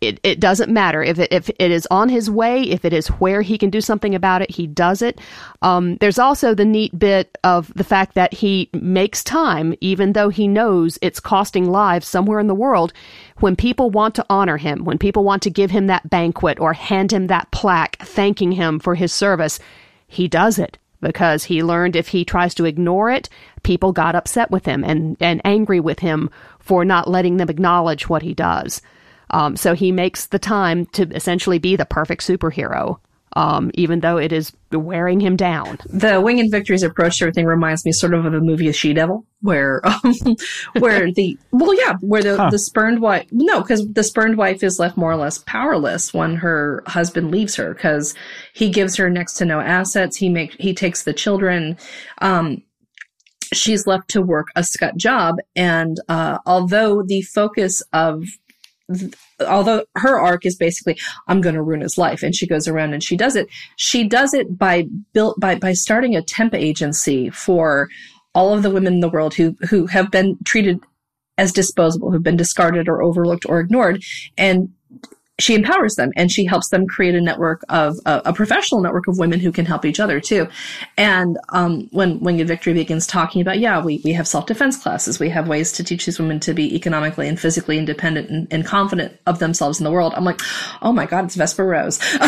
it, it doesn't matter if it, if it is on his way, if it is where he can do something about it, he does it. Um, there's also the neat bit of the fact that he makes time, even though he knows it's costing lives somewhere in the world. When people want to honor him, when people want to give him that banquet or hand him that plaque thanking him for his service, he does it because he learned if he tries to ignore it, people got upset with him and, and angry with him for not letting them acknowledge what he does. Um, so he makes the time to essentially be the perfect superhero. Um, even though it is wearing him down. The Wing and Victory's approach to everything reminds me sort of of the movie She Devil, where, um, where the, well, yeah, where the, huh. the spurned wife, no, because the spurned wife is left more or less powerless when her husband leaves her, because he gives her next to no assets. He makes, he takes the children, um, she's left to work a scut job. And, uh, although the focus of although her arc is basically i'm going to ruin his life and she goes around and she does it. She does it by built by by starting a temp agency for all of the women in the world who who have been treated as disposable who've been discarded or overlooked or ignored and she empowers them and she helps them create a network of a, professional network of women who can help each other too. And um, when when Victory begins talking about, yeah, we we have self defense classes, we have ways to teach these women to be economically and physically independent and, and confident of themselves in the world. I'm like, oh my god, it's Vesta Rose.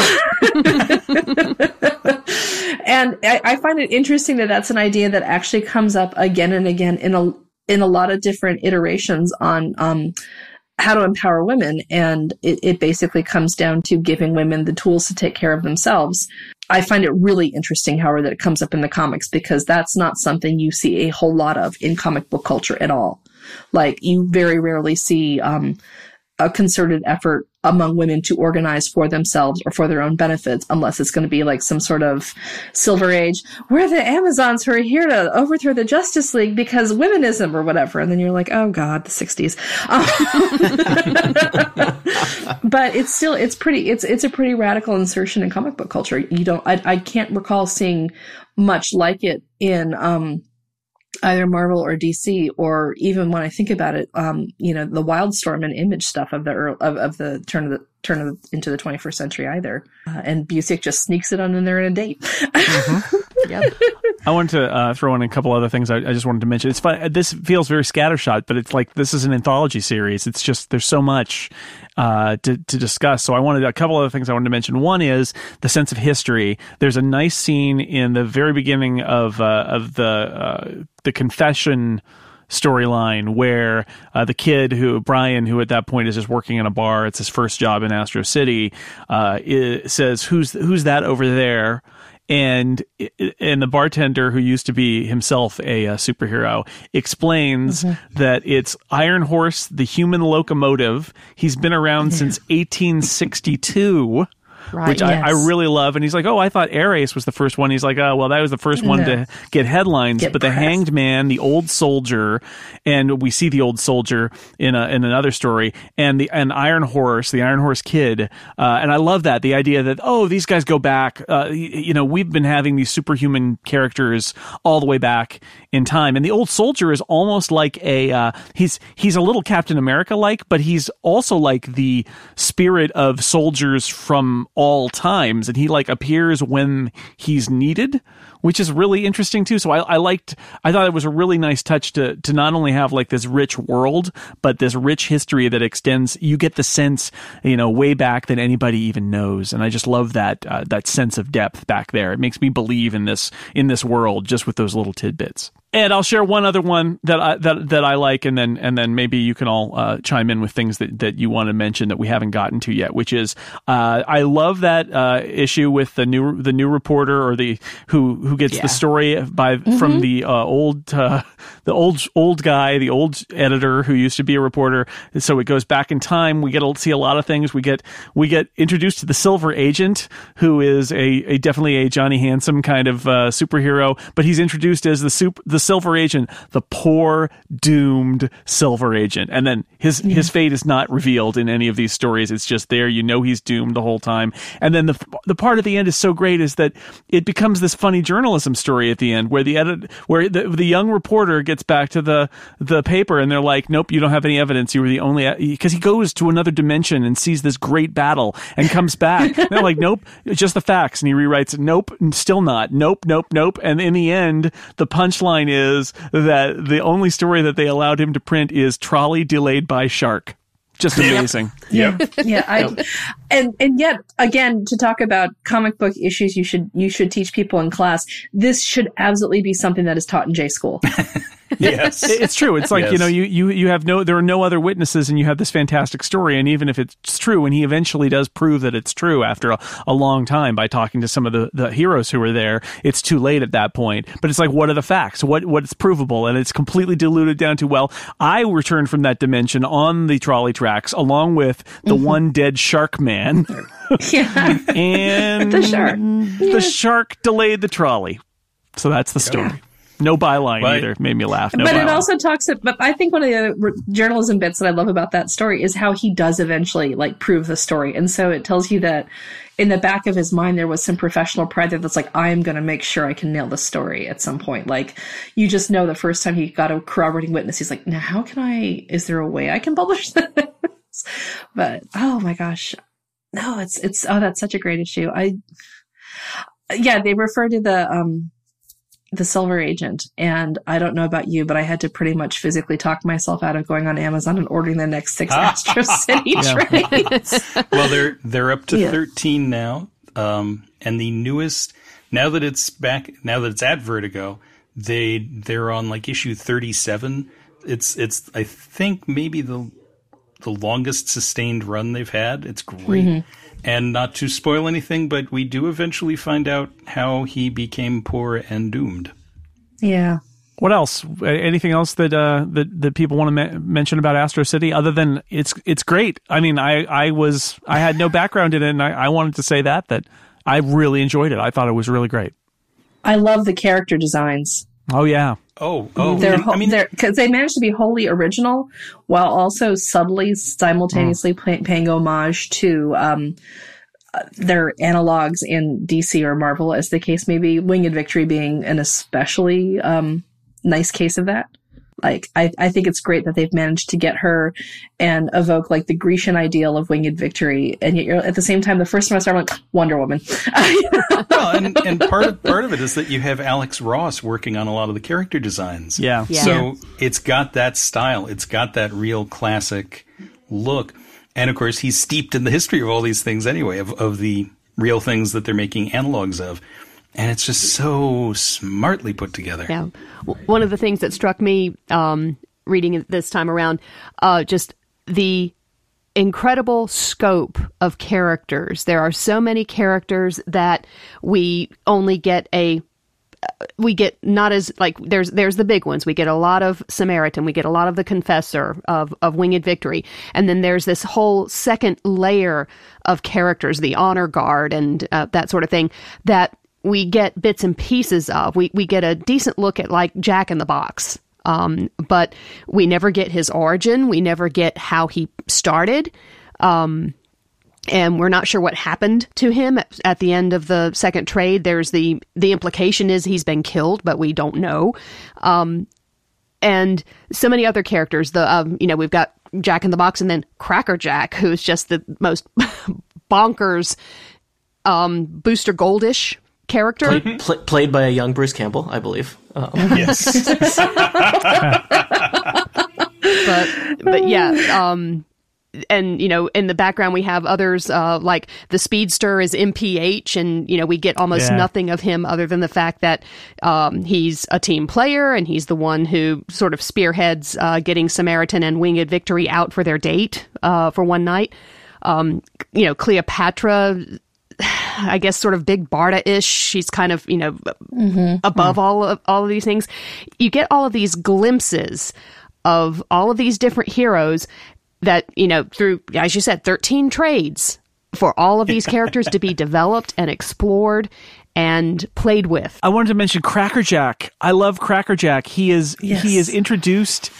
and I, I find it interesting that that's an idea that actually comes up again and again in a in a lot of different iterations on um, how to empower women. And it, it basically comes down to giving women the tools to take care of themselves. I find it really interesting, however, that it comes up in the comics because that's not something you see a whole lot of in comic book culture at all. Like you very rarely see um, a concerted effort among women to organize for themselves or for their own benefits unless it's going to be like some sort of silver age. We're the amazons who are here to overthrow the justice league because womenism or whatever. And then you're like oh god the 60s but it's still it's pretty it's it's a pretty radical insertion in comic book culture. You don't i, I can't recall seeing much like it in um either Marvel or DC, or even when I think about it, um, you know, the Wildstorm and Image stuff of the early, of, of the turn of the turn of the, into the 21st century either. Uh, and Busiek just sneaks it on in there in a date. mm-hmm. Yep. I wanted to uh, throw in a couple other things I, I, just wanted to mention. It's fun. This feels very scattershot, but it's like this is an anthology series. It's just there's so much uh, to to discuss. So I wanted a couple other things I wanted to mention. One is the sense of history. There's a nice scene in the very beginning of uh, of the uh, the confession storyline where uh, the kid who Brian, who at that point is just working in a bar, it's his first job in Astro City, uh, says, "Who's who's that over there?" And and the bartender who used to be himself a, a superhero explains mm-hmm. that it's Iron Horse, the human locomotive. He's been around yeah. since 1862 right, which yes. I, I, really love. And he's like, "Oh, I thought Ares was the first one." He's like, "Oh, well, that was the first one no. to get headlines." Get but pressed. the Hanged Man, the Old Soldier, and we see the Old Soldier in a, in another story, and the and Iron Horse, the Iron Horse Kid, uh, and I love that the idea that oh, these guys go back. Uh, you know, we've been having these superhuman characters all the way back in time, and the Old Soldier is almost like a uh, he's he's a little Captain America like, but he's also like the spirit of soldiers from all times and he like appears when he's needed which is really interesting too. So I, I, liked i thought it was a really nice touch to to not only have like this rich world but this rich history that extends you get the sense you know way back that anybody even knows. And i just love that uh, that sense of depth back there. It makes me believe in this in this world just with those little tidbits And I'll share one other one that I that that I like, and then and then maybe you can all uh, chime in with things that, that you want to mention that we haven't gotten to yet. Which is, uh, I love that uh, issue with the new the new reporter or the who who gets Yeah. the story by from the uh, old uh, the old old guy, the old editor who used to be a reporter. So it goes back in time. We get to see a lot of things. We get we get introduced to the Silver Agent, who is a, a definitely a Johnny Handsome kind of uh, superhero, but he's introduced as the super the Silver Agent, the poor doomed Silver Agent, and then his his fate is not revealed in any of these stories. It's just there. You know he's doomed the whole time, and then the the part at the end is so great is that it becomes this funny journalism story at the end where the edit where the, the young reporter gets back to the the paper and they're like, nope, you don't have any evidence. You were the only because he goes to another dimension and sees this great battle and comes back. and they're like, nope, just the facts, and he rewrites, nope, still not, nope, nope, nope, and in the end, the punchline is that the only story that they allowed him to print is trolley delayed by shark. Just amazing. Yep. yeah I, and and yet again to talk about comic book issues you should you should teach people in class this should absolutely be something that is taught in j school yes. It's true. It's like you know, you, you you have no, there are no other witnesses, and you have this fantastic story. And even if it's true, and he eventually does prove that it's true after a, a long time by talking to some of the, the heroes who were there, it's too late at that point. But it's like, what are the facts? What what's provable? And it's completely diluted down to well, I returned from that dimension on the trolley tracks along with the mm-hmm. one dead shark man, yeah and The shark. The shark delayed the trolley. So that's the story. No byline Right. either. Made me laugh. No but it also talks but i think one of the other journalism bits that i love about that story is how he does eventually like prove the story and so it tells you that in the back of his mind there was some professional pride there that's like i am going to make sure i can nail the story at some point like you just know the first time he got a corroborating witness he's like now how can i is there a way i can publish this but oh my gosh no it's it's oh that's such a great issue i yeah they refer to the um the silver agent and i don't know about you but i had to pretty much physically talk myself out of going on amazon and ordering the next six astro city trades well, they're they're up to Yeah. 13 now, um, and the newest now that it's back now that it's at Vertigo, they they're on like issue 37. It's it's I think maybe the the longest sustained run they've had. It's great. And not to spoil anything, but we do eventually find out how he became poor and doomed. yeah What else? Anything else that uh, that that people want to me- mention about Astro City other than it's it's great. I mean, I I was I had no background in it, and I, I wanted to say that that I really enjoyed it. I thought it was really great. i love the character designs Oh yeah, Oh, oh, they're ho- I mean, they're because they managed to be wholly original while also subtly simultaneously pay, paying homage to um uh, their analogs in DC or Marvel, as the case may be. Winged Victory being an especially um, nice case of that. Like, I, I think it's great that they've managed to get her and evoke like the Grecian ideal of Winged Victory, and yet you're at the same time. The first time I started, I'm like Wonder Woman. well, and, and part of part of it is that you have Alex Ross working on a lot of the character designs. yeah, Yeah. So it's got that style. It's got that real classic look. And of course, he's steeped in the history of all these things anyway, of, of the real things that they're making analogs of. And it's just so smartly put together. Yeah. One of the things that struck me um, reading it this time around, uh, just the incredible scope of characters. There are so many characters that we only get a we get not as like there's there's the big ones. We get a lot of Samaritan. We get a lot of the Confessor of of Winged Victory, and then there's this whole second layer of characters, the Honor Guard, and uh, that sort of thing that we get bits and pieces of. We we get a decent look at like Jack in the Box. Um, but we never get his origin. We never get how he started and we're not sure what happened to him at, at the end of the second trade. There's the the implication is he's been killed, but we don't know. Um, and so many other characters. The um, you know we've got Jack in the Box, and then Cracker Jack, who's just the most bonkers um, Booster Goldish character. Pl- played by a young Bruce Campbell, I believe. Um, Yes. but but yeah, um, and you know in the background we have others uh, like the speedster is mph and you know we get almost Yeah. nothing of him other than the fact that um, he's a team player and he's the one who sort of spearheads uh, getting samaritan and winged victory out for their date uh, for one night um, you know cleopatra I guess sort of big Barda ish. She's kind of you know mm-hmm. above mm. all of all of these things. You get all of these glimpses of all of these different heroes that you know through as you said, thirteen trades for all of these characters to be developed and explored and played with. I wanted to mention Crackerjack. I love Crackerjack. He is Yes. he is introduced.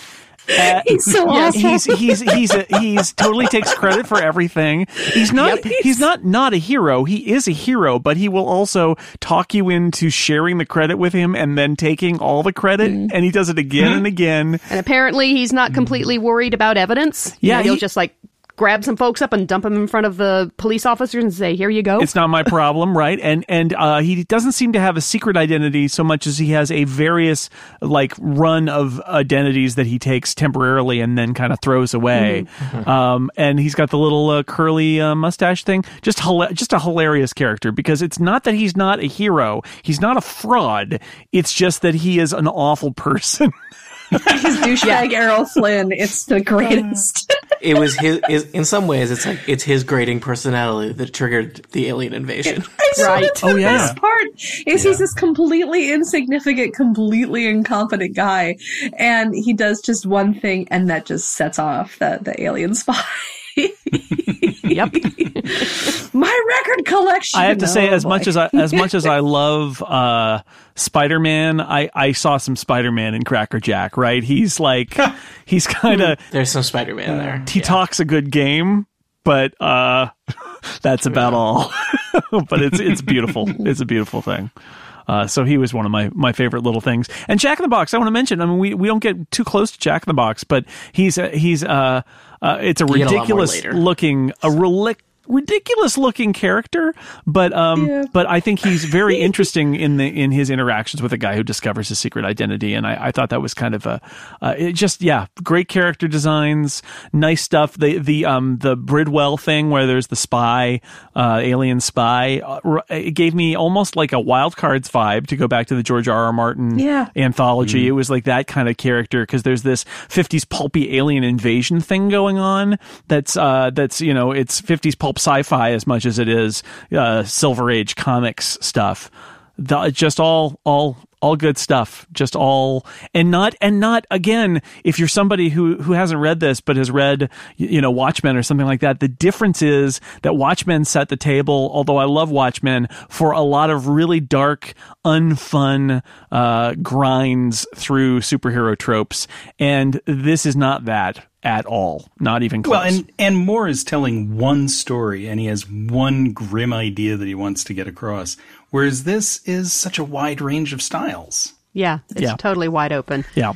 He's so Yeah, awesome. He's he's he's a, he's totally takes credit for everything. He's not he's not not a hero. He is a hero, but he will also talk you into sharing the credit with him and then taking all the credit. Mm-hmm. And he does it again and again. And apparently, he's not completely worried about evidence. You. Yeah, know, he'll he- just like grab some folks up and dump them in front of the police officers and say, "Here you go." It's not my problem, right? And and uh, he doesn't seem to have a secret identity so much as he has a various like run of identities that he takes temporarily and then kind of throws away. Um, and he's got the little uh, curly uh, mustache thing. Just hila- just a hilarious character because it's not that he's not a hero. He's not a fraud. It's just that he is an awful person. His douchebag Errol Flynn. It's the greatest. It was his, his. In some ways, it's like it's his grating personality that triggered the alien invasion. right. That's the Oh, yeah. best part is he's this completely insignificant, completely incompetent guy, and he does just one thing, and that just sets off the the alien spy. Yep. My record collection. I have to say, Oh, as boy. much as I as much as I love uh, Spider Man, I I saw some Spider Man in Cracker Jack. Right? He's like he's kind of There's some Spider-Man there. he talks a good game, but uh, that's about all. but it's it's beautiful. It's a beautiful thing. Uh, so he was one of my, my favorite little things. And Jack in the Box, I want to mention. I mean, we, we don't get too close to Jack in the Box, but he's uh, he's uh, uh it's a ridiculous looking a relic ridiculous looking character but um Yeah. but i think he's very interesting in the in his interactions with a guy who discovers his secret identity and i, I thought that was kind of a uh, it just yeah great character designs nice stuff the the um the bridwell thing where there's the spy uh alien spy uh, it gave me almost like a wild cards vibe to go back to the george r r martin Yeah. anthology it was like that kind of character because there's this 50s pulpy alien invasion thing going on that's uh that's you know it's 50s pulp sci-fi as much as it is uh silver age comics stuff the, just all all all good stuff just all and not and not again if you're somebody who who hasn't read this but has read you know watchmen or something like that the difference is that watchmen set the table although i love watchmen for a lot of really dark unfun uh grinds through superhero tropes and this is not that at all not even close Well, and and Moore is telling one story, and he has one grim idea that he wants to get across. Whereas this is such a wide range of styles. Yeah, it's Yeah. totally wide open. yeah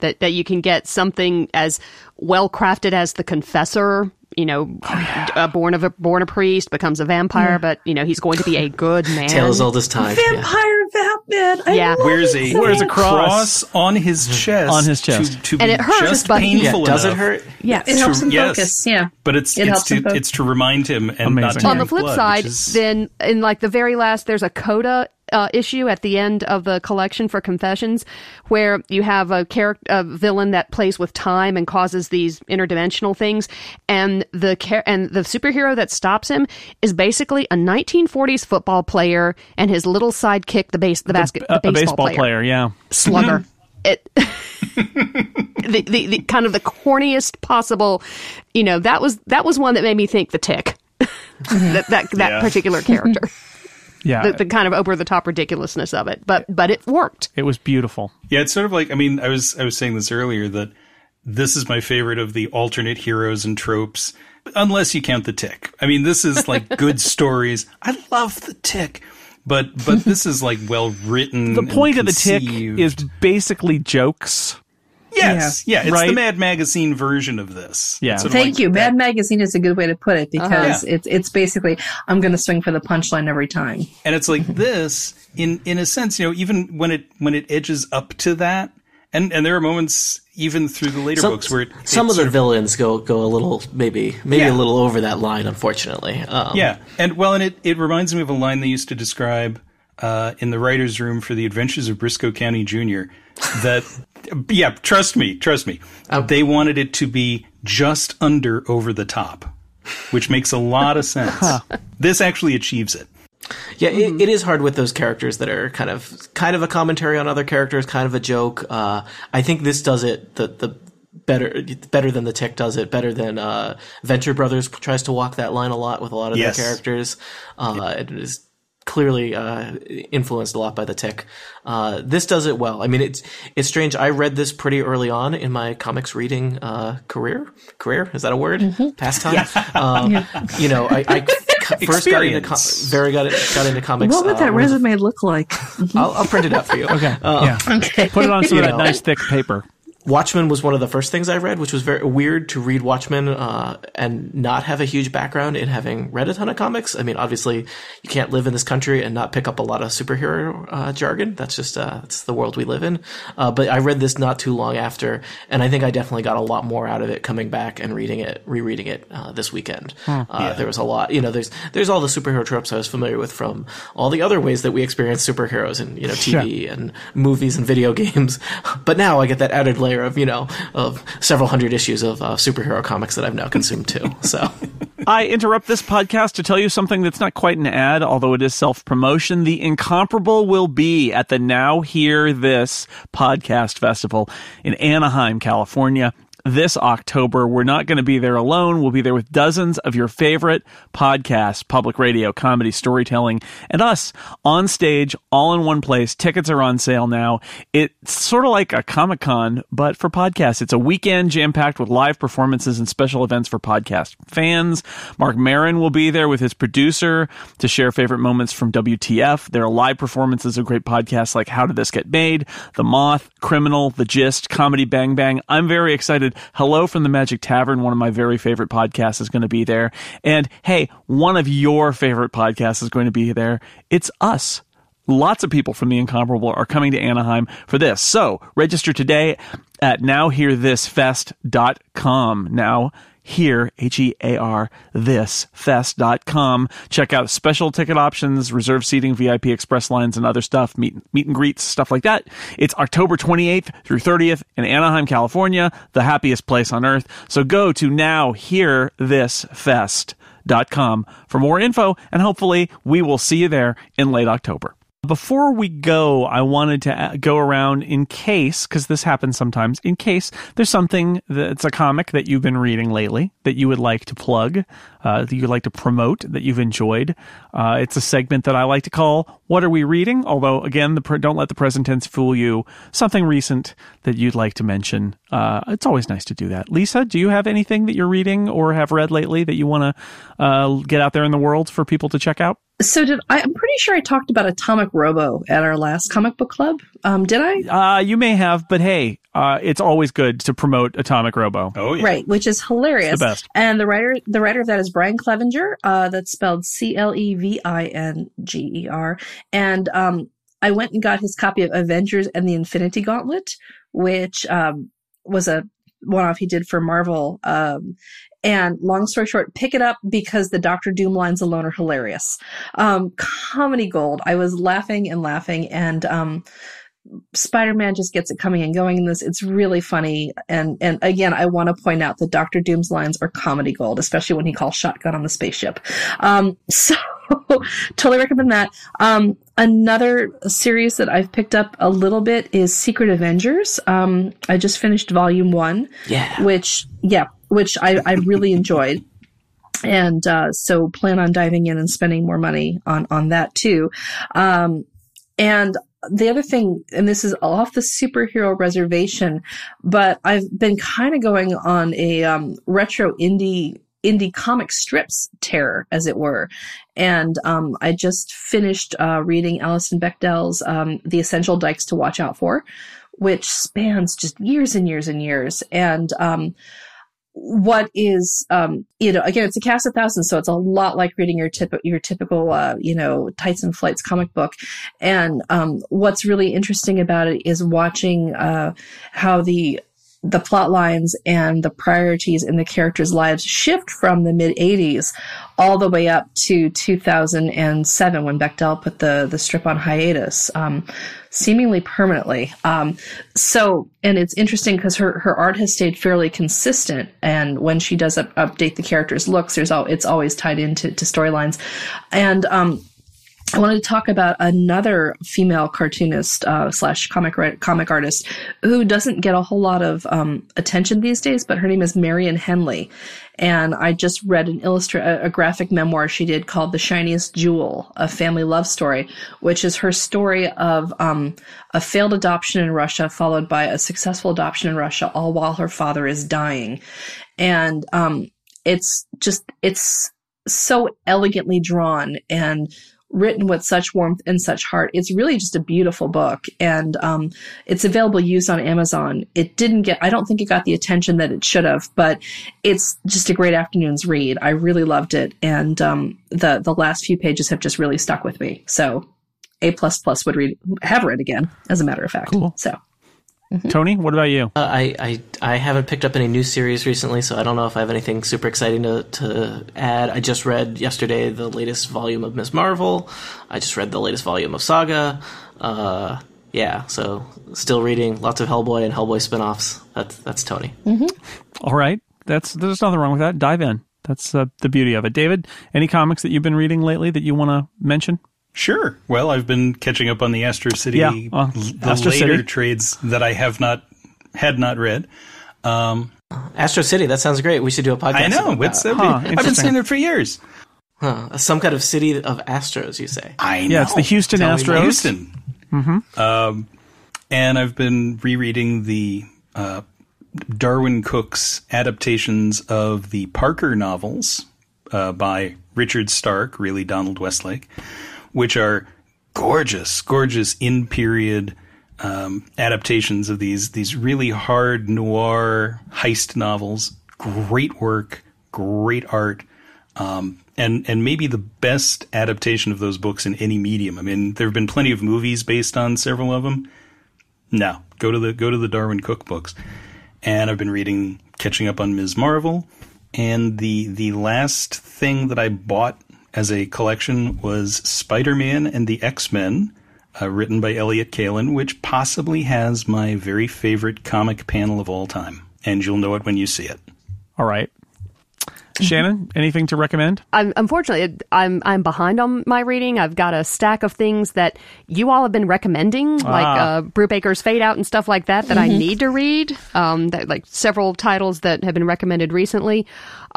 That that you can get something as well crafted as the Confessor. You know, uh, born of a born a priest becomes a vampire, but you know he's going to be a good man. Tale all this as time. Yeah. Vampire Batman. I Yeah. love Wears a Wears a much. cross. on his chest. On his chest. To, to And be it hurts, just but he- painful Yeah, does it hurt? Yeah. It helps him yes. focus. Yeah. But it's It it's to it's to remind him and not Amazing. to on the flip blood, side, is- then in like the very last, there's a coda uh, issue at the end of the collection for Confessions, where you have a character, a villain that plays with time and causes these interdimensional things, and the char- and the superhero that stops him is basically a 1940s football player and his little sidekick, the base, the basket, a, the a baseball, baseball player. yeah. Slugger. It, the, the the kind of the corniest possible, you know that was that was one that made me think the tick, that that that Yeah. particular character, yeah the, the kind of over the top ridiculousness of it, but but it worked. it was beautiful Yeah, it's sort of like I mean, I was I was saying this earlier that this is my favorite of the alternate heroes and tropes, unless you count the tick. I mean, this is like good stories. I love the tick, but but this is like well written. the point of the tick is basically jokes yes, yeah, it's Right? the Mad Magazine version of this. Yeah. It's sort of Thank like you. that- Mad Magazine is a good way to put it because Yeah. it's it's basically I'm going to swing for the punchline every time. and it's like this in in a sense you know even when it when it edges up to that And and there are moments even through the later Some, books where it, some it of the of- villains go go a little maybe maybe Yeah. a little over that line, unfortunately. Um, Yeah, and well, and it, it reminds me of a line they used to describe uh, in the writers' room for the Adventures of Brisco County Jr. That, yeah, trust me, trust me, they wanted it to be just under over the top, which makes a lot of sense. This actually achieves it. Yeah, it, it is hard with those characters that are kind of kind of a commentary on other characters, kind of a joke. Uh, I think this does it the the better better than the Tick does it, better than uh, Venture Brothers tries to walk that line a lot with a lot of Yes. their characters. Uh, it is clearly uh, influenced a lot by the Tick. Uh, this does it well. I mean, it's it's strange. I read this pretty early on in my comics reading uh, career. Career is that a word? Pastime. Um, You know, I, I first got into com- very got got into comics. What would uh, that when I was resume look like? I'll, I'll print it out for you. Okay. Uh, yeah. Okay. Put it on some You of that know. nice thick paper. Watchmen was one of the first things I read, which was very weird to read Watchmen uh, and not have a huge background in having read a ton of comics. I mean, obviously, you can't live in this country and not pick up a lot of superhero uh, jargon. That's just uh, that's the world we live in. Uh, but I read this not too long after, and I think I definitely got a lot more out of it coming back and reading it, rereading it uh, this weekend. Uh, There was a lot, you know. There's there's all the superhero tropes I was familiar with from all the other ways that we experience superheroes in you know TV and movies and video games. But now I get that added layer of you know of several hundred issues of uh, superhero comics that I've now consumed too. So I interrupt this podcast to tell you something that's not quite an ad, although it is self promotion. The Incomparable will be at the Now Hear This podcast festival in Anaheim, California. This October, we're not going to be there alone. We'll be there with dozens of your favorite podcasts, public radio, comedy, storytelling, and us on stage, all in one place. Tickets are on sale now. It's sort of like a Comic Con, but for podcasts. It's a weekend jam packed with live performances and special events for podcast fans. Marc Maron will be there with his producer to share favorite moments from WTF. There are live performances of great podcasts like How Did This Get Made, The Moth, Criminal, The Gist, Comedy Bang Bang. I'm very excited. Hello from the Magic Tavern, one of my very favorite podcasts, is going to be there. And hey, one of your favorite podcasts is going to be there. It's us. Lots of people from the Incomparable are coming to Anaheim for this. So register today at nowhearthisfest.com. Now here, H-E-A-R, this fest.com. Check out special ticket options, reserve seating, VIP express lines, and other stuff, meet, meet and greets, stuff like that. It's October 28th through 30th in Anaheim, California, the happiest place on earth. So go to nowhearthisfest.com for more info, and hopefully we will see you there in late October. Before we go, I wanted to go around in case, because this happens sometimes, in case there's something that's a comic that you've been reading lately that you would like to plug, uh, that you'd like to promote, that you've enjoyed. Uh, it's a segment that I like to call "What Are We Reading?" Although, again, the don't let the present tense fool you. Something recent that you'd like to mention. Uh, it's always nice to do that. Lisa, do you have anything that you're reading or have read lately that you want to uh, get out there in the world for people to check out? So did I? I'm pretty sure I talked about Atomic Robo at our last comic book club. Um, did I? Uh, you may have, but hey, uh, it's always good to promote Atomic Robo. Oh yeah. Right, which is hilarious. It's the best. And the writer, the writer of that is Brian Clevinger. Uh, that's spelled C L E V I N G E R. And um, I went and got his copy of Avengers and the Infinity Gauntlet, which um, was a one-off he did for Marvel. Um, and long story short, pick it up because the Doctor Doom lines alone are hilarious. Um, comedy gold. I was laughing and laughing, and um, Spider-Man just gets it coming and going in this. It's really funny. And, and again, I want to point out that Dr. Doom's lines are comedy gold, especially when he calls shotgun on the spaceship. Um, so totally recommend that. Um, another series that I've picked up a little bit is Secret Avengers. Um, I just finished volume one, yeah, which, yeah, which I, I really enjoyed. And, uh, so plan on diving in and spending more money on, on that too. Um, and the other thing, and this is off the superhero reservation, but I've been kind of going on a um, retro indie indie comic strips tear, as it were. And um, I just finished uh, reading Alison Bechdel's um, "The Essential Dykes to Watch Out For," which spans just years and years and years. And um, what is um you know again it's a cast of thousands so it's a lot like reading your typical your typical uh you know tights and flights comic book. And um what's really interesting about it is watching uh how the the plot lines and the priorities in the characters' lives shift from the mid 80s all the way up to 2007 when Bechdel put the, the strip on hiatus, um, seemingly permanently. Um, so, and it's interesting because her, her art has stayed fairly consistent. And when she does up, update the characters' looks, there's all, it's always tied into to storylines. And, um, I wanted to talk about another female cartoonist uh, slash comic comic artist who doesn't get a whole lot of um, attention these days, but her name is Marian Henley, and I just read an illustra- a graphic memoir she did called "The Shiniest Jewel: A Family Love Story," which is her story of um, a failed adoption in Russia followed by a successful adoption in Russia, all while her father is dying, and um, it's just it's so elegantly drawn and written with such warmth and such heart. It's really just a beautiful book, and um, it's available used on Amazon. It didn't get, I don't think it got the attention that it should have, but it's just a great afternoon's read. I really loved it, and um, the the last few pages have just really stuck with me. So, a plus plus would read have read again, as a matter of fact. Cool. So. Mm-hmm. Tony, what about you? Uh, I, I I haven't picked up any new series recently, so I don't know if I have anything super exciting to, to add. I just read yesterday the latest volume of Ms. Marvel. I just read the latest volume of Saga. Uh, yeah, so still reading lots of Hellboy and Hellboy spin-offs. That's that's Tony. Mm-hmm. All right, that's there's nothing wrong with that. Dive in. That's uh, the beauty of it. David, any comics that you've been reading lately that you want to mention? Sure. Well, I've been catching up on the Astro City, yeah, uh, the Astro later City. trades that I have not had not read. Um, Astro City, that sounds great. We should do a podcast. I know. It's, huh, I've been saying it for years. Huh. Some kind of city of Astros, you say? I know. Yeah, it's the Houston Tell Astros. Houston. Mm-hmm. Um, and I've been rereading the uh, Darwyn Cooke's adaptations of the Parker novels uh, by Richard Stark, really Donald Westlake which are gorgeous, gorgeous in period um, adaptations of these these really hard noir heist novels. Great work, great art, um, and and maybe the best adaptation of those books in any medium. I mean, there have been plenty of movies based on several of them. No, go to the go to the Darwin Cooke books, and I've been reading, catching up on Ms. Marvel, and the the last thing that I bought as a collection was Spider Man and the X Men, uh, written by Elliott Kalan, which possibly has my very favorite comic panel of all time. And you'll know it when you see it. All right. Shannon, anything to recommend? I'm, unfortunately, I'm I'm behind on my reading. I've got a stack of things that you all have been recommending, ah. like uh, Brubaker's Fade Out and stuff like that, that mm-hmm. I need to read. Um, that, like several titles that have been recommended recently.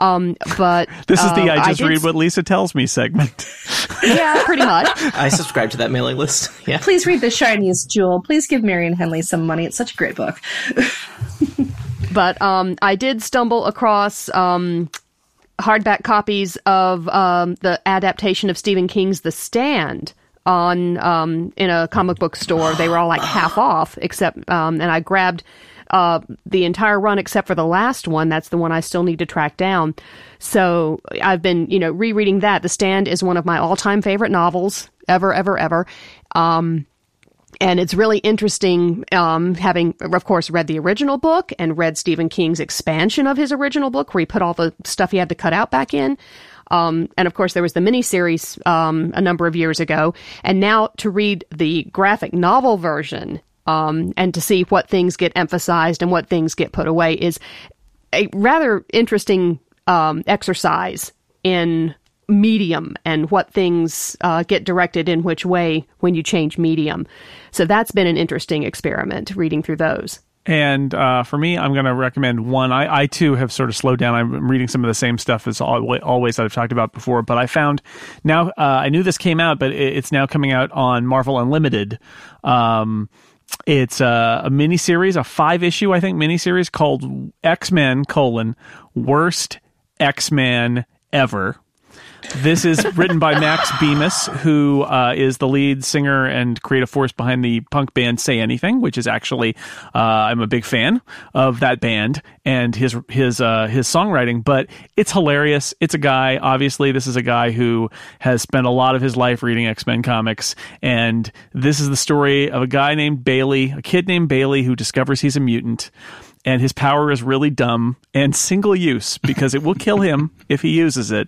Um, but this is the uh, I just I read what Lisa tells me segment. yeah, pretty much. I subscribe to that mailing list. Yeah. Please read The Shiniest Jewel. Please give Marian Henley some money. It's such a great book. but um, I did stumble across um, hardback copies of um, the adaptation of Stephen King's The Stand on um, in a comic book store. They were all like half off, except um, and I grabbed uh, the entire run except for the last one. That's the one I still need to track down. So I've been, you know, rereading that. The Stand is one of my all-time favorite novels ever, ever, ever. Um, and it's really interesting, um, having, of course, read the original book and read Stephen King's expansion of his original book, where he put all the stuff he had to cut out back in. Um, and of course, there was the miniseries um, a number of years ago. And now to read the graphic novel version um, and to see what things get emphasized and what things get put away is a rather interesting um, exercise in medium and what things uh, get directed in which way when you change medium. So that's been an interesting experiment reading through those. And uh, for me, I'm going to recommend one. I, I, too have sort of slowed down. I'm reading some of the same stuff as always that I've talked about before. But I found now, uh, I knew this came out, but it's now coming out on Marvel Unlimited. Um, it's a, a mini series, a five issue, I think, mini series called X Men colon worst X Men ever. This is written by Max Bemis, who uh, is the lead singer and creative force behind the punk band Say Anything, which is actually uh, I'm a big fan of that band and his his uh, his songwriting. But it's hilarious. It's a guy. Obviously, this is a guy who has spent a lot of his life reading X Men comics, and this is the story of a guy named Bailey, a kid named Bailey, who discovers he's a mutant and his power is really dumb and single use because it will kill him if he uses it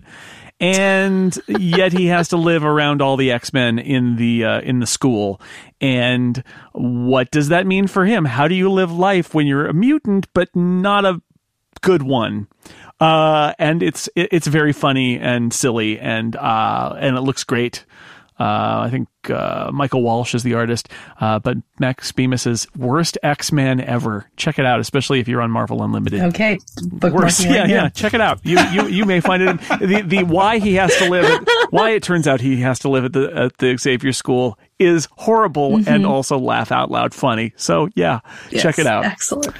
and yet he has to live around all the X-Men in the uh, in the school. And what does that mean for him? How do you live life when you're a mutant but not a good one? Uh, and it's it's very funny and silly and uh, and it looks great I think uh, Michael Walsh is the artist, uh, but Max Bemis is worst X Men ever. Check it out, especially if you're on Marvel Unlimited. Okay, worst. Yeah, right yeah. Check it out. You you you may find it. the the why he has to live at, why it turns out he has to live at the at the Xavier School is horrible mm-hmm. and also laugh out loud funny. So yeah, yes, check it out. Excellent.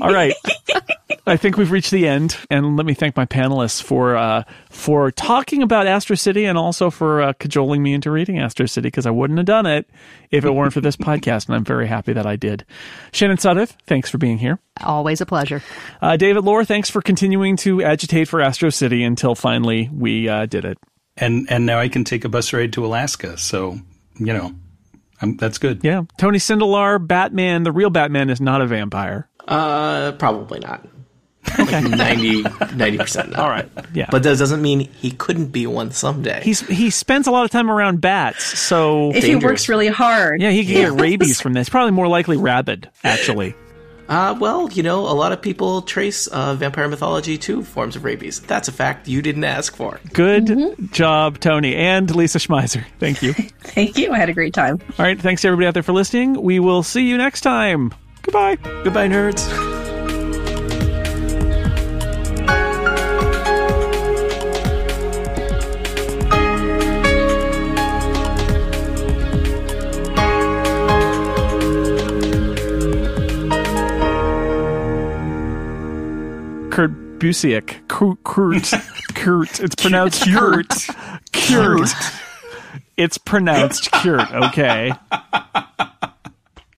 All right. I think we've reached the end, and let me thank my panelists for uh, for talking about Astro City and also for uh, cajoling me into reading Astro City because I wouldn't have done it if it weren't for this podcast, and I'm very happy that I did. Shannon Sudderth, thanks for being here. Always a pleasure. Uh, David Loehr, thanks for continuing to agitate for Astro City until finally we uh, did it. And and now I can take a bus ride to Alaska, so you know. I'm, that's good. Yeah. Tony Sindelar, Batman, the real Batman is not a vampire. Uh, probably not. Okay. 90 percent. All right. Yeah. But that doesn't mean he couldn't be one someday. He's he spends a lot of time around bats, so if dangerous. he works really hard. Yeah, he can yes. get rabies from this. Probably more likely rabid, actually. Uh, well, you know, a lot of people trace uh, vampire mythology to forms of rabies. That's a fact you didn't ask for. Good mm-hmm. job, Tony and Lisa Schmeiser. Thank you. Thank you. I had a great time. All right. Thanks to everybody out there for listening. We will see you next time. Goodbye. Goodbye, nerds. Kurt Busiek. Kurt. Kurt. Kurt. It's pronounced Kurt. Kurt. It's pronounced Kurt, okay?